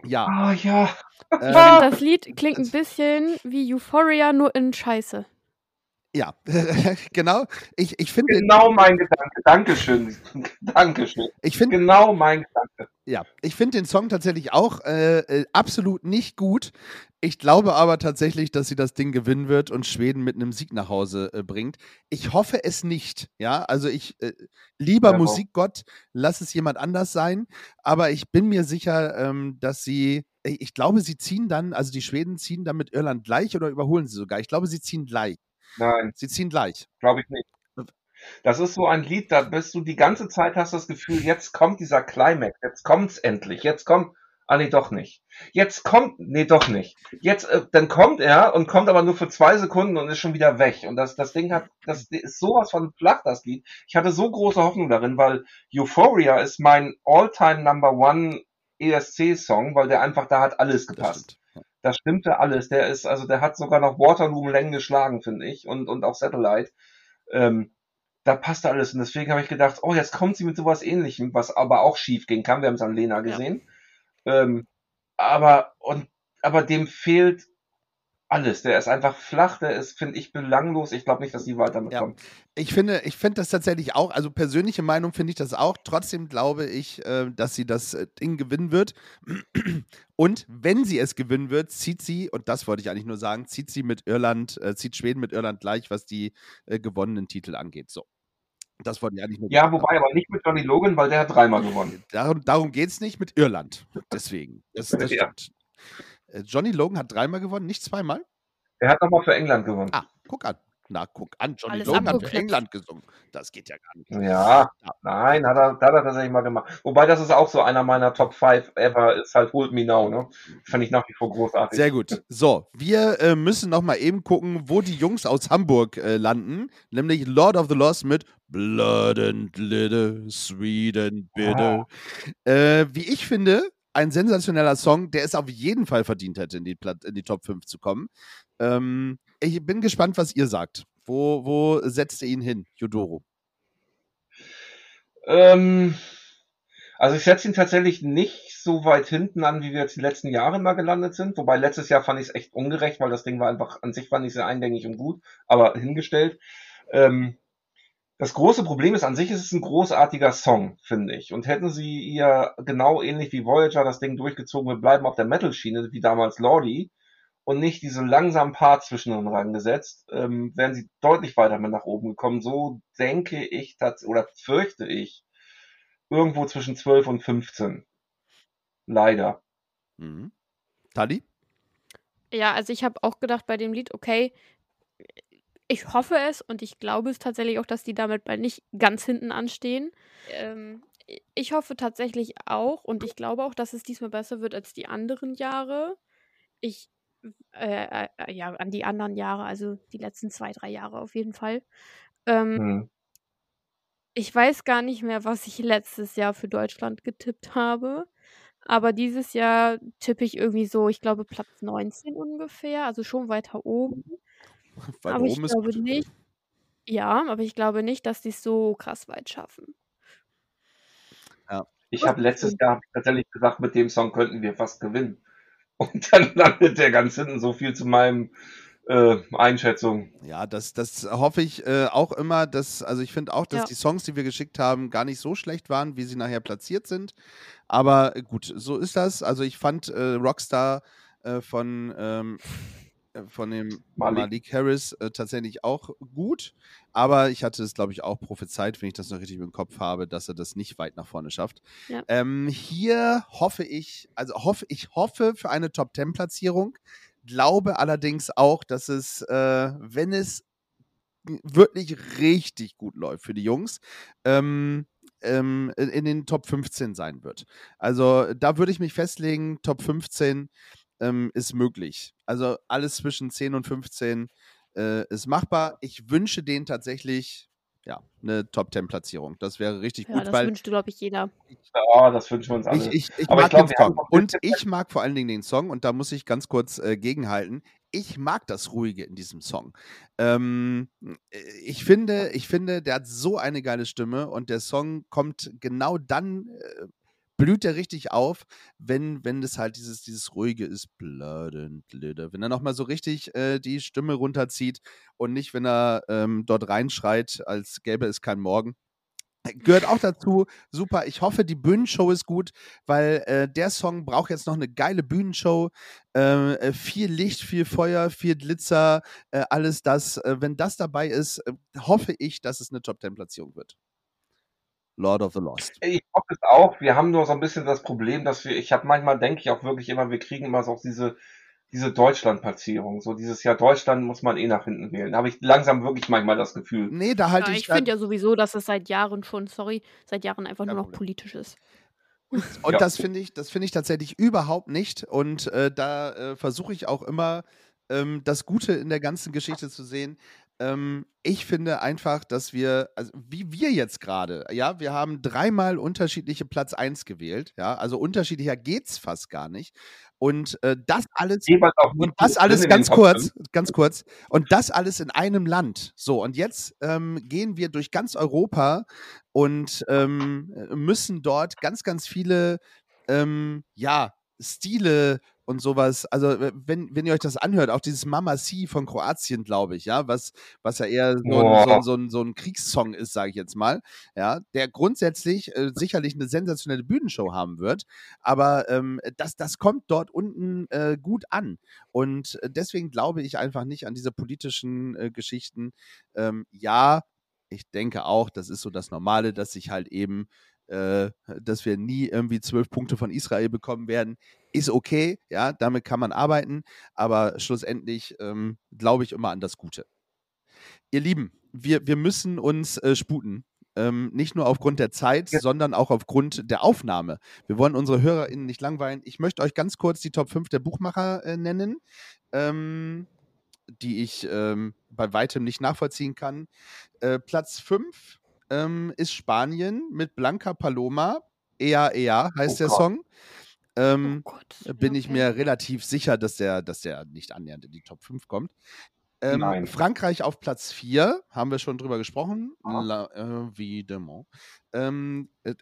Ja. Ah ja, Ich ähm, finde, das Lied klingt ein bisschen wie Euphoria, nur in Scheiße. Ja, genau. Ich, ich finde, genau mein Gedanke. Dankeschön. Dankeschön. ich finde, Genau mein Gedanke. ja, ich finde den Song tatsächlich auch äh, äh, absolut nicht gut. Ich glaube aber tatsächlich, dass sie das Ding gewinnen wird und Schweden mit einem Sieg nach Hause äh, bringt. Ich hoffe es nicht. Ja, also ich äh, lieber Ja. Musikgott, lass es jemand anders sein. Aber ich bin mir sicher, ähm, dass sie, ich ich glaube, sie ziehen dann, also die Schweden ziehen dann mit Irland gleich oder überholen sie sogar. Ich glaube, sie ziehen gleich. Nein, Sie ziehen gleich. glaube ich nicht. Das ist so ein Lied, da bist du die ganze Zeit hast das Gefühl, jetzt kommt dieser Climax, jetzt kommt's endlich, jetzt kommt, ah nee, doch nicht. Jetzt kommt, nee, doch nicht. Jetzt, äh, dann kommt er und kommt aber nur für zwei Sekunden und ist schon wieder weg. Und das, das Ding hat, das ist sowas von flach, das Lied. Ich hatte so große Hoffnung darin, weil Euphoria ist mein all-time number one ESC-Song, weil der einfach, da hat alles gepasst. Stimmt. Das stimmte alles. Der ist, also der hat sogar noch Waterloo um Längen geschlagen, finde ich, und, und auch Satellite. Ähm, da passte alles. Und deswegen habe ich gedacht, oh, jetzt kommt sie mit sowas ähnlichem, was aber auch schief gehen kann. Wir haben es an Lena gesehen. Ähm, aber, und, aber dem fehlt alles. Der ist einfach flach, der ist, finde ich, belanglos. Ich glaube nicht, dass die weiterkommen. Ich finde, ich finde das tatsächlich auch, also persönliche Meinung finde ich das auch. Trotzdem glaube ich, äh, dass sie das äh, Ding gewinnen wird. Und wenn sie es gewinnen wird, zieht sie, und das wollte ich eigentlich nur sagen, zieht sie mit Irland, äh, zieht Schweden mit Irland gleich, was die äh, gewonnenen Titel angeht. So. Das wollte ich eigentlich nur Ja, sagen. wobei aber nicht mit Johnny Logan, weil der hat dreimal gewonnen. Darum, darum geht es nicht mit Irland. Deswegen. Das, das Ja. stimmt. Äh, Johnny Logan hat dreimal gewonnen, nicht zweimal? Er hat nochmal für England gewonnen. Ah, guck an. Na, guck an. Johnny Alles Logan hat für. England gesungen. Das geht ja gar nicht. Ja, Ja. nein, hat er, hat er tatsächlich mal gemacht. Wobei das ist auch so einer meiner Top 5 ever, ist halt Hold Me Now, ne? Fand ich nach wie vor großartig. Sehr gut. So, wir äh, müssen noch mal eben gucken, wo die Jungs aus Hamburg äh, landen. Nämlich Lord of the Lost mit Blood and Glitter, Sweet and Bitter. Äh, wie ich finde, ein sensationeller Song, der es auf jeden Fall verdient hätte, in die, Plat in die Top 5 zu kommen. Ähm, ich bin gespannt, was ihr sagt. Wo, wo setzt ihr ihn hin, Jodoro? Ähm, also ich setze ihn tatsächlich nicht so weit hinten an, wie wir jetzt die letzten Jahre mal gelandet sind. Wobei letztes Jahr fand ich es echt ungerecht, weil das Ding war einfach, an sich fand ich sehr eingängig und gut, aber hingestellt. Ähm, das große Problem ist, an sich ist es ein großartiger Song, finde ich. Und hätten sie ihr genau ähnlich wie Voyager das Ding durchgezogen, wir bleiben auf der Metal-Schiene, wie damals Lordi, und nicht diese langsamen Parts zwischen den rangesetzt, ähm, wären sie deutlich weiter mit nach oben gekommen. So denke ich, oder fürchte ich, irgendwo zwischen 12 und 15. Leider. Mhm. Tali? Ja, also ich habe auch gedacht bei dem Lied, okay, ich hoffe es und ich glaube es tatsächlich auch, dass die damit bald nicht ganz hinten anstehen. Ähm, ich hoffe tatsächlich auch und ich glaube auch, dass es diesmal besser wird als die anderen Jahre. Ich, äh, äh, ja, an die anderen Jahre, also die letzten zwei, drei Jahre auf jeden Fall. Ähm, Hm. ich weiß gar nicht mehr, was ich letztes Jahr für Deutschland getippt habe. Aber dieses Jahr tippe ich irgendwie so, ich glaube, Platz 19 ungefähr, also schon weiter oben. Weil aber ich glaube gut. nicht. Ja, aber ich glaube nicht, dass die es so krass weit schaffen. Ich habe letztes Jahr hab ich tatsächlich gesagt, mit dem Song könnten wir fast gewinnen. Und dann landet der ganz hinten so viel zu meinem äh, Einschätzung. Ja, das, das hoffe ich äh, auch immer. Dass, also ich finde auch, dass Ja. die Songs, die wir geschickt haben, gar nicht so schlecht waren, wie sie nachher platziert sind. Aber äh, gut, so ist das. Also ich fand äh, Rockstar äh, von, ähm, äh, von dem Malik. Malik, Harris äh, tatsächlich auch gut. Aber ich hatte es, glaube ich, auch prophezeit, wenn ich das noch richtig im Kopf habe, dass er das nicht weit nach vorne schafft. Ja. Ähm, hier hoffe ich, also hoffe, ich hoffe für eine Top 10 Platzierung. Glaube allerdings auch, dass es, äh, wenn es wirklich richtig gut läuft für die Jungs, ähm, ähm, in in den Top 15 sein wird. Also da würde ich mich festlegen, Top 15 ähm, ist möglich. Also alles zwischen 10 und 15 äh, ist machbar. Ich wünsche denen tatsächlich ja, eine Top 10 Platzierung. Das wäre richtig Ja, gut, das weil wünscht, glaube ich, jeder. Ja, das wünschen wir uns alle. ich, ich, ich Aber ich mag glaub, den Song. Und bisschen- ich mag vor allen Dingen den Song, und da muss ich ganz kurz äh, gegenhalten. Ich mag das Ruhige in diesem Song. Ähm, äh, ich, finde, ich finde, der hat so eine geile Stimme und der Song kommt genau dann, äh, blüht er richtig auf, wenn, wenn das halt dieses, dieses Ruhige ist. Blood and Glitter. Wenn er nochmal so richtig äh, die Stimme runterzieht und nicht, wenn er ähm, dort reinschreit, als gäbe es kein Morgen. Gehört auch dazu. Super. Ich hoffe, die Bühnenshow ist gut, weil äh, der Song braucht jetzt noch eine geile Bühnenshow. Äh, äh, viel Licht, viel Feuer, viel Glitzer, äh, alles das. Äh, wenn das dabei ist, äh, hoffe ich, dass es eine Top 10 Platzierung wird. Lord of the Lost. Ich hoffe es auch. Wir haben nur so ein bisschen das Problem, dass wir, ich habe manchmal denke ich auch wirklich immer, wir kriegen immer so diese, diese Deutschland-Platzierung. So dieses Jahr Deutschland muss man eh nach hinten wählen. Da habe ich langsam wirklich manchmal das Gefühl. Nee, da halte Ja, ich. ich finde ja sowieso, dass es seit Jahren schon, sorry, seit Jahren einfach Kein nur noch politisch ist. Und Ja. das finde ich, das finde ich tatsächlich überhaupt nicht. Und äh, da äh, versuche ich auch immer, ähm, das Gute in der ganzen Geschichte zu sehen. Ähm, ich finde einfach, dass wir, also wie wir jetzt gerade, ja, wir haben dreimal unterschiedliche Platz 1 gewählt, ja, also unterschiedlicher geht's fast gar nicht. Und äh, das alles und das alles ganz kurz, ganz kurz. Und das alles in einem Land. So, und jetzt ähm, gehen wir durch ganz Europa und ähm, müssen dort ganz, ganz viele, ähm, ja, Stile und sowas. Also, wenn, wenn ihr euch das anhört, auch dieses Mama Si von Kroatien, glaube ich, ja, was, was ja eher so, ein, so, so, ein, so ein Kriegssong ist, sage ich jetzt mal, ja, der grundsätzlich äh, sicherlich eine sensationelle Bühnenshow haben wird, aber ähm, das, das kommt dort unten äh, gut an. Und deswegen glaube ich einfach nicht an diese politischen äh, Geschichten. Ähm, ja, ich denke auch, das ist so das Normale, dass sich halt eben, äh, dass wir nie irgendwie zwölf Punkte von Israel bekommen werden. Ist okay, ja, damit kann man arbeiten, aber schlussendlich ähm, glaube ich immer an das Gute. Ihr Lieben, wir, wir müssen uns äh, sputen. Ähm, nicht nur aufgrund der Zeit, Ja. sondern auch aufgrund der Aufnahme. Wir wollen unsere HörerInnen nicht langweilen. Ich möchte euch ganz kurz die Top 5 der Buchmacher äh, nennen, ähm, die ich ähm, bei weitem nicht nachvollziehen kann. Äh, Platz 5 ähm, ist Spanien mit Blanca Paloma. Ea Ea heißt Oh der Gott. Song. Ähm, oh Gott. bin ja, ich okay. mir relativ sicher, dass der, dass der nicht annähernd in die Top 5 kommt. Ähm. Frankreich auf Platz 4, haben wir schon drüber gesprochen. Ah. La, évidemment. Ähm, äh,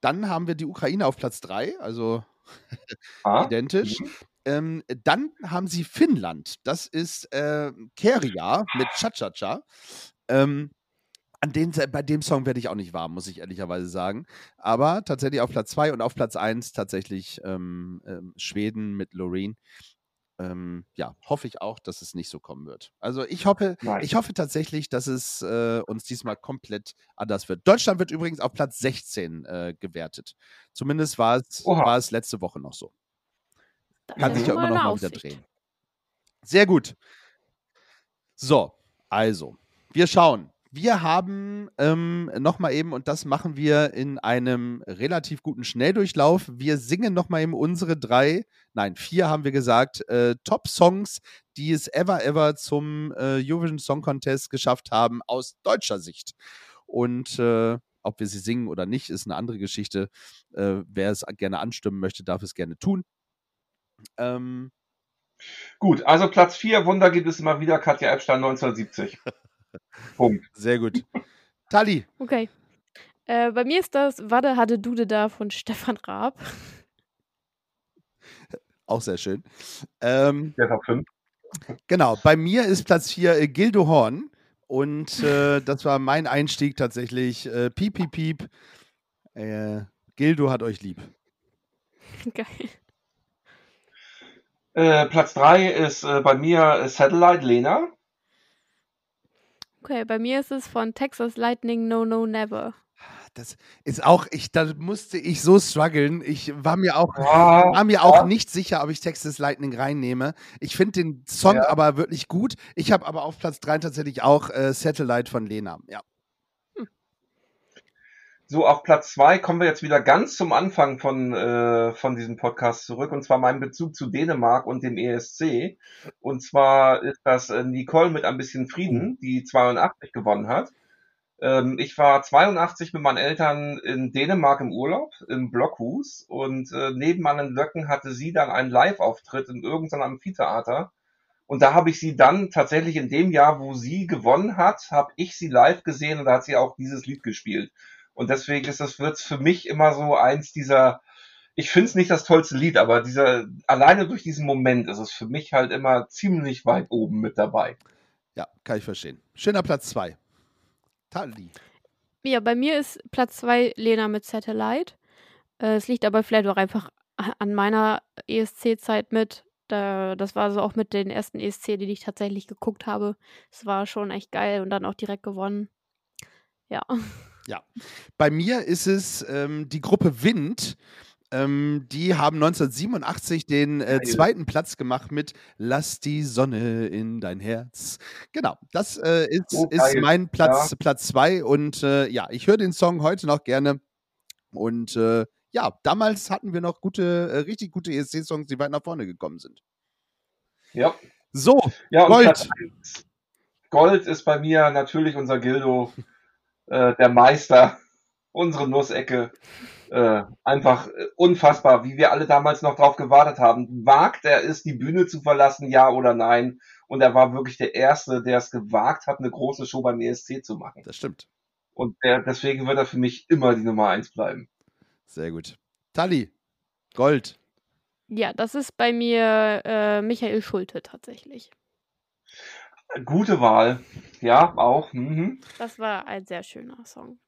dann haben wir die Ukraine auf Platz 3, also Ah, identisch. mhm. Ähm, dann haben sie Finnland. Das ist äh, Keria mit Cha-Cha-Cha. Ähm, an den, bei dem Song werde ich auch nicht warm, muss ich ehrlicherweise sagen. Aber tatsächlich auf Platz 2 und auf Platz 1 tatsächlich ähm, ähm, Schweden mit Loreen. Ähm, ja, hoffe ich auch, dass es nicht so kommen wird. Also ich hoffe, Nein. ich hoffe tatsächlich, dass es äh, uns diesmal komplett anders wird. Deutschland wird übrigens auf Platz 16 äh, gewertet. Zumindest war es, Oha. war es letzte Woche noch so. Das Kann sich ja immer noch mal wieder drehen. Sehr gut. So, also, wir schauen. Wir haben ähm, nochmal eben, und das machen wir in einem relativ guten Schnelldurchlauf, wir singen nochmal eben unsere drei, nein, vier haben wir gesagt, äh, Top-Songs, die es ever, ever zum äh, Eurovision Song Contest geschafft haben, aus deutscher Sicht. Und äh, ob wir sie singen oder nicht, ist eine andere Geschichte. Äh, wer es gerne anstimmen möchte, darf es gerne tun. Ähm, Gut, also Platz 4, Wunder gibt es immer wieder, Katja Epstein 1970. Punkt. Sehr gut. Tali, Okay. Äh, bei mir ist das Wade hatte Dude da von Stefan Raab. auch sehr schön. Ähm, Der Top 5. Genau, bei mir ist Platz 4 äh, Gildo Horn. Und äh, das war mein Einstieg tatsächlich. Äh, piep, piep, piep. Äh, Gildo hat euch lieb. Geil. Äh, Platz 3 ist äh, bei mir Satellite Lena. Okay, bei mir ist es von Texas Lightning No No Never. Das ist auch, ich, da musste ich so strugglen. Ich war mir auch, Ja, war mir auch nicht sicher, ob ich Texas Lightning reinnehme. Ich finde den Song Ja. aber wirklich gut. Ich habe aber auf Platz 3 tatsächlich auch äh, Satellite von Lena. Ja. So, auf Platz 2 kommen wir jetzt wieder ganz zum Anfang von, äh, von diesem Podcast zurück, und zwar mein Bezug zu Dänemark und dem ESC. Und zwar ist das äh, Nicole mit ein bisschen Frieden, die 82 gewonnen hat. Ähm, ich war 82 mit meinen Eltern in Dänemark im Urlaub, im Blockhus, und äh, neben meinen Löcken hatte sie dann einen Live-Auftritt in irgendeinem Amphitheater. Und da habe ich sie dann tatsächlich in dem Jahr, wo sie gewonnen hat, habe ich sie live gesehen und da hat sie auch dieses Lied gespielt. Und deswegen ist das wird's für mich immer so eins dieser, ich finde es nicht das tollste Lied, aber dieser, alleine durch diesen Moment ist es für mich halt immer ziemlich weit oben mit dabei. Ja, kann ich verstehen. Schöner Platz 2. Tali. Ja, bei mir ist Platz 2 Lena mit Satellite. Äh, Es liegt aber vielleicht auch einfach an meiner ESC-Zeit mit. Da, das war so auch mit den ersten ESC, die ich tatsächlich geguckt habe. Es war schon echt geil und dann auch direkt gewonnen. Ja. Ja. Bei mir ist es ähm, die Gruppe Wind. Ähm, die haben 1987 den äh, zweiten Platz gemacht mit Lass die Sonne in dein Herz. Genau, das äh, ist, Oh, ist mein Platz, Platz zwei. Und äh, ja, ich höre den Song heute noch gerne. Und äh, ja, damals hatten wir noch gute, äh, richtig gute ESC-Songs, die weit nach vorne gekommen sind. Ja. So, Ja, Gold. Gold ist bei mir natürlich unser Gildo, äh, der Meister, unsere Nussecke. Äh, einfach äh, unfassbar, wie wir alle damals noch drauf gewartet haben. Wagt er es, die Bühne zu verlassen, ja oder nein? Und er war wirklich der Erste, der es gewagt hat, eine große Show beim ESC zu machen. das stimmt. Und der, deswegen wird er für mich immer die Nummer eins bleiben. Sehr gut. Tali, Gold. Ja, das ist bei mir äh, Michael Schulte tatsächlich. Gute Wahl. Ja, auch. Mhm. Das war ein sehr schöner Song.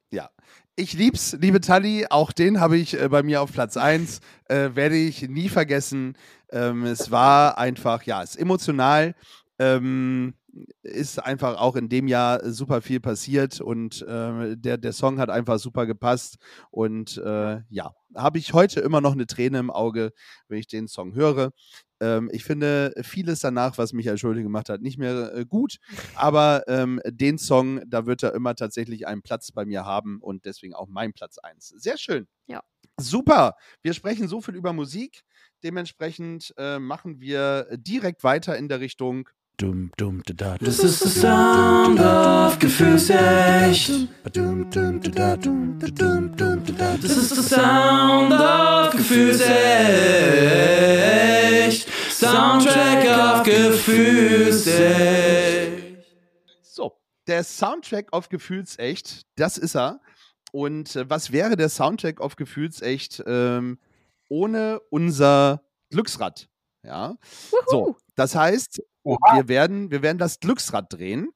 Ich lieb's, liebe Tali. Auch den habe ich äh, bei mir auf Platz 1. Äh, werde ich nie vergessen. Ähm, es war einfach, ja, es ist emotional. Ähm, ist einfach auch in dem Jahr super viel passiert und äh, der, der Song hat einfach super gepasst. Und äh, ja, habe ich heute immer noch eine Träne im Auge, wenn ich den Song höre. Ähm, ich finde vieles danach, was Michael Schulte gemacht hat, nicht mehr äh, gut. Aber ähm, den Song, da wird er immer tatsächlich einen Platz bei mir haben und deswegen auch mein Platz 1. Sehr schön. Ja. Super. Wir sprechen so viel über Musik. Dementsprechend äh, machen wir direkt weiter in der Richtung. Dum, dum, da, da, Das ist der Sound of Gefühlsecht. Das ist der Sound of Gefühlsecht. Soundtrack of Gefühlsecht. So, der Soundtrack auf Gefühlsecht, das ist er. Und äh, was wäre der Soundtrack auf Gefühlsecht ähm, ohne unser Glücksrad? Ja. So, Wuhu. das heißt, Oha. wir werden, wir werden das Glücksrad drehen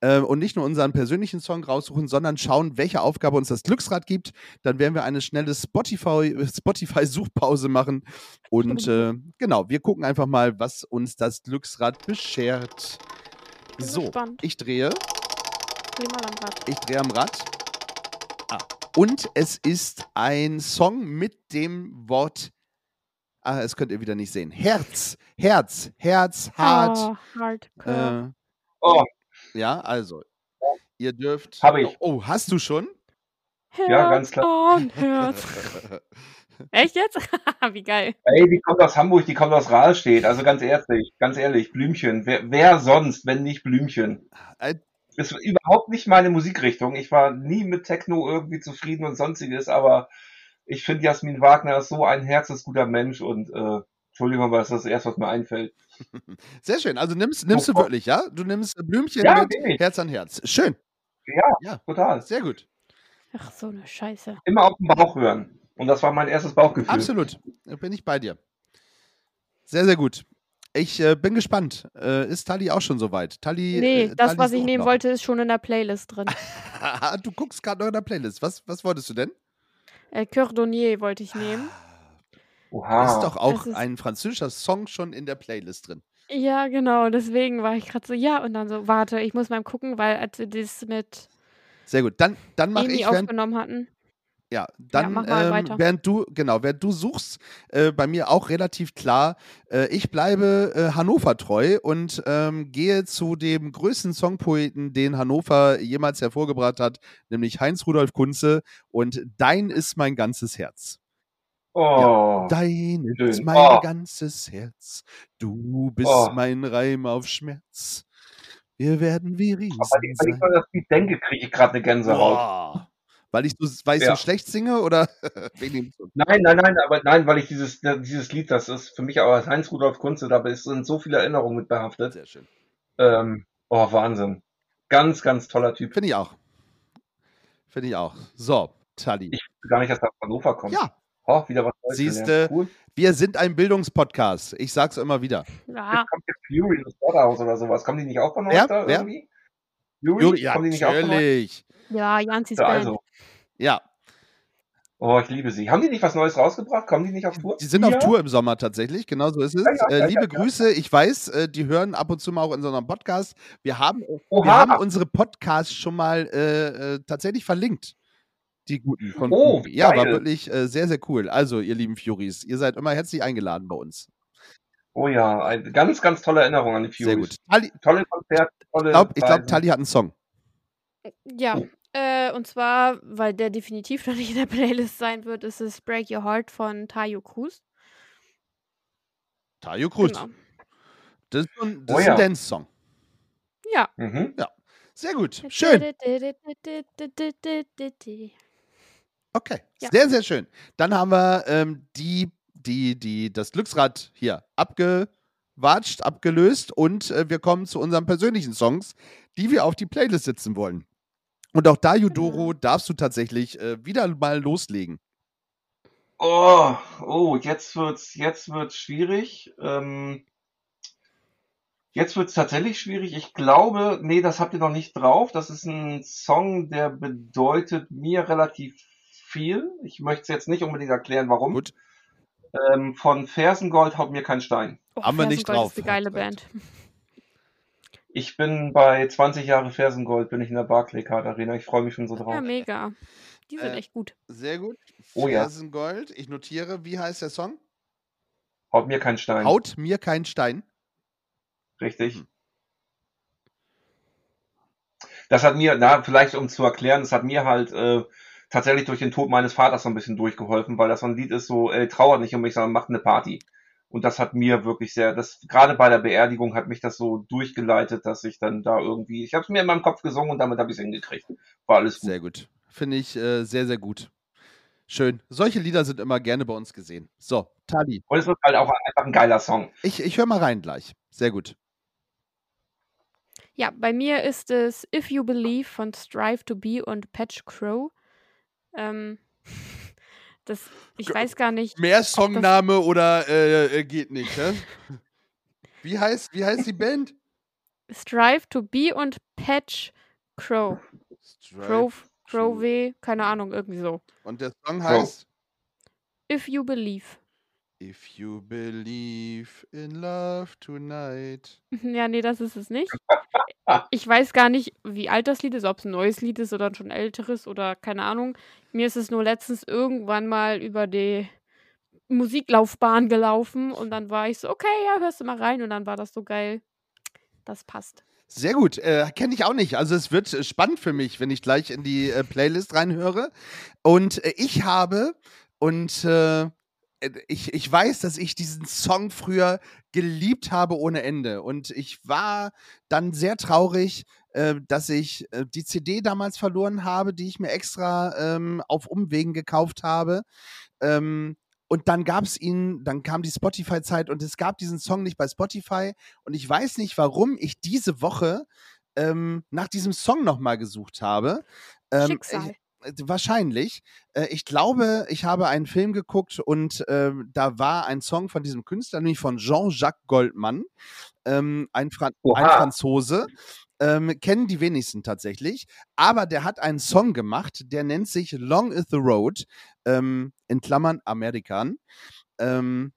äh, und nicht nur unseren persönlichen Song raussuchen, sondern schauen, welche Aufgabe uns das Glücksrad gibt. Dann werden wir eine schnelle Spotify- Spotify-Suchpause machen. Und äh, genau, wir gucken einfach mal, was uns das Glücksrad beschert. Bin So, ich drehe, Dreh mal am Rad. ich drehe am Rad. Ah, und es ist ein Song mit dem Wort. Ah, es könnt ihr wieder nicht sehen. Herz, Herz, Herz, hart. Oh, Hardcore. Äh, Oh, ja, also. Ihr dürft. Hab ich. Oh, hast du schon? ja, ganz klar. Und Herz. Echt jetzt? Wie geil. Ey, die kommt aus Hamburg, die kommt aus Rahlstedt. Also ganz ehrlich, ganz ehrlich, Blümchen. Wer, wer sonst, wenn nicht Blümchen? Äh, Ist überhaupt nicht meine Musikrichtung. Ich war nie mit Techno irgendwie zufrieden und sonstiges, aber ich finde Jasmin Wagner ist so ein herzensguter Mensch und äh, Entschuldigung, aber das ist das erste, was mir einfällt. Sehr schön. Also nimmst, nimmst du Sofort. wirklich, ja? Du nimmst Blümchen Ja, mit. Herz an Herz. Schön. Ja, Ja, total. sehr gut. Ach, so eine Scheiße. Immer auf den Bauch hören. Und das war mein erstes Bauchgefühl. Absolut. Da bin ich bei dir. Sehr, sehr gut. Ich äh, bin gespannt. Äh, ist Tali auch schon soweit? Tali, Nee, äh, das, Tali was ich nehmen noch. wollte, ist schon in der Playlist drin. du guckst gerade noch in der Playlist. Was, was wolltest du denn? Äh, Cordonnier wollte ich nehmen. Oha. Ist doch auch ist- ein französischer Song schon in der Playlist drin. Ja, genau. Deswegen war ich gerade so, ja, und dann so, warte, ich muss mal gucken, weil als wir das mit Sehr gut. Dann, dann mache ich, während, aufgenommen hatten. Ja, dann, mach mal ähm, weiter. während du, genau, während du suchst, äh, bei mir auch relativ klar, äh, ich bleibe äh, Hannover treu und ähm, gehe zu dem größten Songpoeten, den Hannover jemals hervorgebracht hat, nämlich Heinz Rudolf Kunze und Dein ist mein ganzes Herz. Oh. Dein ist Schön. mein Oh. ganzes Herz. Du bist Oh. mein Reim auf Schmerz. Wir werden wie Riesen Aber wenn ich, wenn ich das Lied denke, kriege ich gerade eine Gänsehaut. Weil ich, so, weil ich Ja. so schlecht singe oder? Nein, nein, nein, aber nein, weil ich dieses, dieses Lied, das ist für mich auch als Heinz Rudolf Kunze, da sind so viele Erinnerungen mit behaftet. Sehr schön. Ähm, oh, Wahnsinn. Ganz, ganz toller Typ. Finde ich auch. Finde ich auch. So, Tali. Ich wusste gar nicht, dass er aus Hannover kommt. Ja, Oh, wieder was Neues Siehste. Cool. wir sind ein Bildungspodcast. Ich sag's immer wieder. Ja, Jetzt kommt jetzt Fury das Slaughterhouse oder sowas. Kommen die nicht auch von euch Ja, da irgendwie? Juri, ja, natürlich. ja, Janzis Ja, Band. also. Ja, Oh, ich liebe sie. Haben die nicht was Neues rausgebracht? Kommen die nicht auf Tour? die sind Ja? auf Tour im Sommer tatsächlich. Genau so ist es. Ja, ja, äh, liebe ja, ja. Grüße. Ich weiß, äh, die hören ab und zu mal auch in so einem Podcast. Wir haben, wir haben unsere Podcasts schon mal äh, äh, tatsächlich verlinkt. Die guten von Oh. Ja, war geil. wirklich äh, sehr, sehr cool. Also, ihr lieben Furies, ihr seid immer herzlich eingeladen bei uns. Oh ja, eine ganz, ganz tolle Erinnerung an die Furies. Sehr gut. Tali, Tolle Konzerte, tolle ich glaube, glaub. Tali hat einen Song. Ja, äh, und zwar, weil der definitiv noch nicht in der Playlist sein wird, ist es Break Your Heart von Tayo Cruz. Tayo Cruz. Genau. Das ist, so ein, das Oh ist ein ja. Dance-Song. Ja. Mhm. Sehr gut. Schön. Okay. Ja. Sehr, sehr schön. Dann haben wir ähm, die, die, die, das Glücksrad hier abgewatscht, abgelöst und äh, wir kommen zu unseren persönlichen Songs, die wir auf die Playlist setzen wollen. Und auch da, Judoro, darfst du tatsächlich äh, wieder mal loslegen. Oh, oh, jetzt wird's, jetzt wird's schwierig. Ähm, jetzt wird's tatsächlich schwierig. Ich glaube, nee, das habt ihr noch nicht drauf. Das ist ein Song, der bedeutet mir relativ viel. Ich möchte es jetzt nicht unbedingt erklären, warum. Gut. Ähm, von Fersengold haut mir kein Stein. Oh, Haben wir nicht Fersengold drauf. Ist eine geile. Band. Ich bin bei 20 Jahre Fersengold, bin ich in der Barclaycard Arena. Ich freue mich schon so drauf. Ja, mega. Die sind Äh, echt gut. Sehr gut. Oh ja. Fersengold. Ich notiere, wie heißt der Song? Haut mir kein Stein. Haut mir kein Stein. Richtig. Mhm. Das hat mir, na, vielleicht um zu erklären, das hat mir halt äh, tatsächlich durch den Tod meines Vaters so ein bisschen durchgeholfen, weil das so ein Lied ist, so, äh, trauert nicht um mich, sondern macht eine Party. Und das hat mir wirklich sehr, das gerade bei der Beerdigung hat mich das so durchgeleitet, dass ich dann da irgendwie, ich habe es mir in meinem Kopf gesungen und damit habe ich es hingekriegt. War alles gut. Sehr gut. Finde ich äh, sehr, sehr gut. Schön. Solche Lieder sind immer gerne bei uns gesehen. So, Tali. Und es ist halt auch einfach ein geiler Song. Ich, ich höre mal rein gleich. Sehr gut. Ja, bei mir ist es If You Believe von Strive to Be und Patch Crow. Ähm, das, ich weiß gar nicht. Mehr Songname oder äh, äh, geht nicht, hä? Wie heißt, wie heißt die Band? Strive to Be und Patch Crow. Crow, Crow W, keine Ahnung, irgendwie so. Und der Song heißt If You Believe. If you believe in love tonight. Ja, nee, das ist es nicht. Ich weiß gar nicht, wie alt das Lied ist, ob es ein neues Lied ist oder ein schon älteres oder keine Ahnung. Mir ist es nur letztens irgendwann mal über die Musiklaufbahn gelaufen und dann war ich so, okay, ja, hörst du mal rein und dann war das so geil. Das passt. Sehr gut. Äh, Kenne ich auch nicht. Also es wird äh, spannend für mich, wenn ich gleich in die äh, Playlist reinhöre. Und äh, ich habe und äh, ich, ich weiß, dass ich diesen Song früher geliebt habe ohne Ende. Und ich war dann sehr traurig, äh, dass ich äh, die CD damals verloren habe, die ich mir extra ähm, auf Umwegen gekauft habe. Ähm, und dann gab es ihn, dann kam die Spotify-Zeit und es gab diesen Song nicht bei Spotify. Und ich weiß nicht, warum ich diese Woche ähm, nach diesem Song nochmal gesucht habe. Ähm, Schicksal. Wahrscheinlich. Äh, ich glaube, ich habe einen Film geguckt und ähm, da war ein Song von diesem Künstler, nämlich von Jean-Jacques Goldman, ähm, ein, Fran ein Oha. Franzose. Ähm, kennen die wenigsten tatsächlich, aber der hat einen Song gemacht, der nennt sich Long is the Road, ähm, in Klammern Amerikan. Ähm,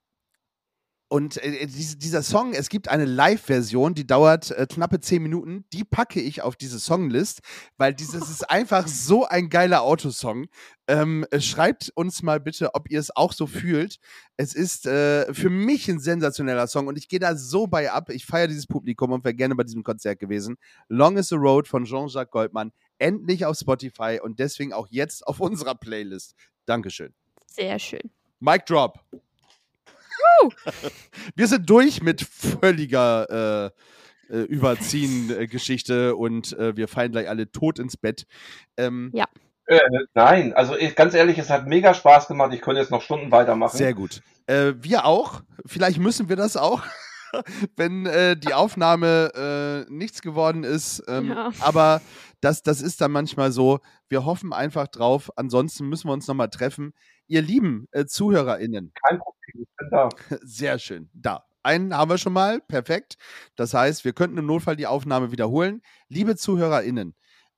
und äh, dies- dieser Song, es gibt eine Live-Version, die dauert äh, knappe 10 Minuten. Die packe ich auf diese Songlist, weil dieses ist einfach so ein geiler Autosong. Ähm, äh, schreibt uns mal bitte, ob ihr es auch so fühlt. Es ist äh, für mich ein sensationeller Song und ich gehe da so bei ab. Ich feiere dieses Publikum und wäre gerne bei diesem Konzert gewesen. Long is the Road von Jean-Jacques Goldman. Endlich auf Spotify und deswegen auch jetzt auf unserer Playlist. Dankeschön. Sehr schön. Mic drop. Wir sind durch mit völliger äh, äh, Überziehen-Geschichte und äh, wir fallen gleich alle tot ins Bett. Ähm, Ja. Äh, nein, also ich, ganz ehrlich, es hat mega Spaß gemacht. Ich könnte jetzt noch Stunden weitermachen. Sehr gut. Äh, wir auch. Vielleicht müssen wir das auch, wenn äh, die Aufnahme äh, nichts geworden ist. Ähm, Ja. Aber das, das ist dann manchmal so. Wir hoffen einfach drauf. Ansonsten müssen wir uns nochmal treffen. Ihr lieben äh, ZuhörerInnen, Kein Problem, ich bin da. Sehr schön. Da. Einen haben wir schon mal. Perfekt. Das heißt, wir könnten im Notfall die Aufnahme wiederholen. Liebe ZuhörerInnen,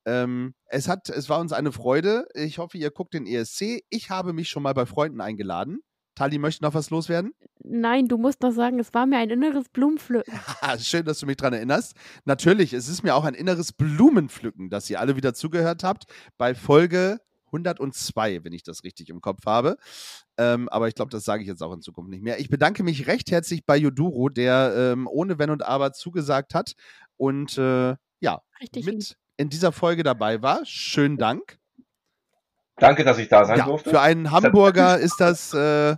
ähm, es, hat, es war uns eine Freude. Ich hoffe, ihr guckt den ESC. Ich habe mich schon mal bei Freunden eingeladen. Tali möchte noch was loswerden. Nein, du musst noch sagen, es war mir ein inneres Blumenpflücken. Schön, dass du mich daran erinnerst. Natürlich, es ist mir auch ein inneres Blumenpflücken, dass ihr alle wieder zugehört habt bei Folge 102, wenn ich das richtig im Kopf habe. Ähm, aber ich glaube, das sage ich jetzt auch in Zukunft nicht mehr. Ich bedanke mich recht herzlich bei Yoduro, der ähm, ohne Wenn und Aber zugesagt hat und äh, ja, Richtig. lieb. mit in dieser Folge dabei war. Schönen Dank. Danke, dass ich da sein Ja, durfte. für einen Hamburger ist das, äh,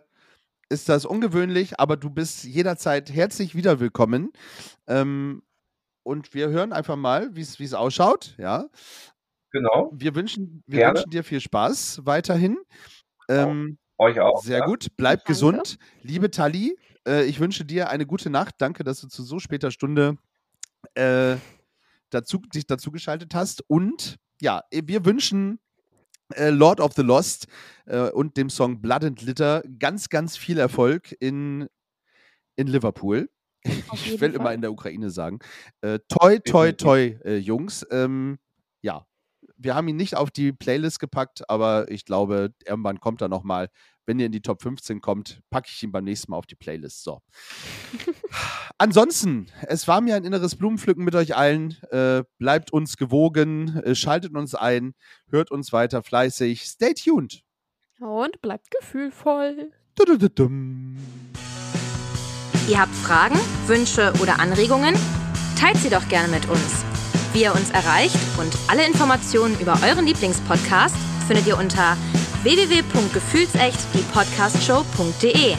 ist das ungewöhnlich, aber du bist jederzeit herzlich wieder willkommen. Ähm, und wir hören einfach mal, wie es ausschaut. Ja, Genau, wir wünschen, wir Gerne. wünschen dir viel Spaß weiterhin. Ähm, euch auch. sehr ja. gut, bleib Danke. gesund. Liebe Tali, äh, ich wünsche dir eine gute Nacht. Danke, dass du zu so später Stunde äh, dazu, dich dazu geschaltet hast. Und ja, wir wünschen äh, Lord of the Lost äh, und dem Song Blood and Glitter ganz, ganz viel Erfolg in, in Liverpool. Ich will immer Fall. in der Ukraine sagen. Äh, toi, toi, toi, äh, Jungs. Ähm, ja, wir haben ihn nicht auf die Playlist gepackt, aber ich glaube, irgendwann kommt er nochmal. Wenn ihr in die Top 15 kommt, packe ich ihn beim nächsten Mal auf die Playlist. So. Ansonsten, es war mir ein inneres Blumenpflücken mit euch allen. Äh, bleibt uns gewogen, äh, schaltet uns ein, hört uns weiter fleißig. Stay tuned. Und bleibt gefühlvoll. Tudududum. Ihr habt Fragen, Wünsche oder Anregungen? Teilt sie doch gerne mit uns. Wie ihr uns erreicht und alle Informationen über euren Lieblingspodcast findet ihr unter www.gefühlsecht die Podcastshow.de.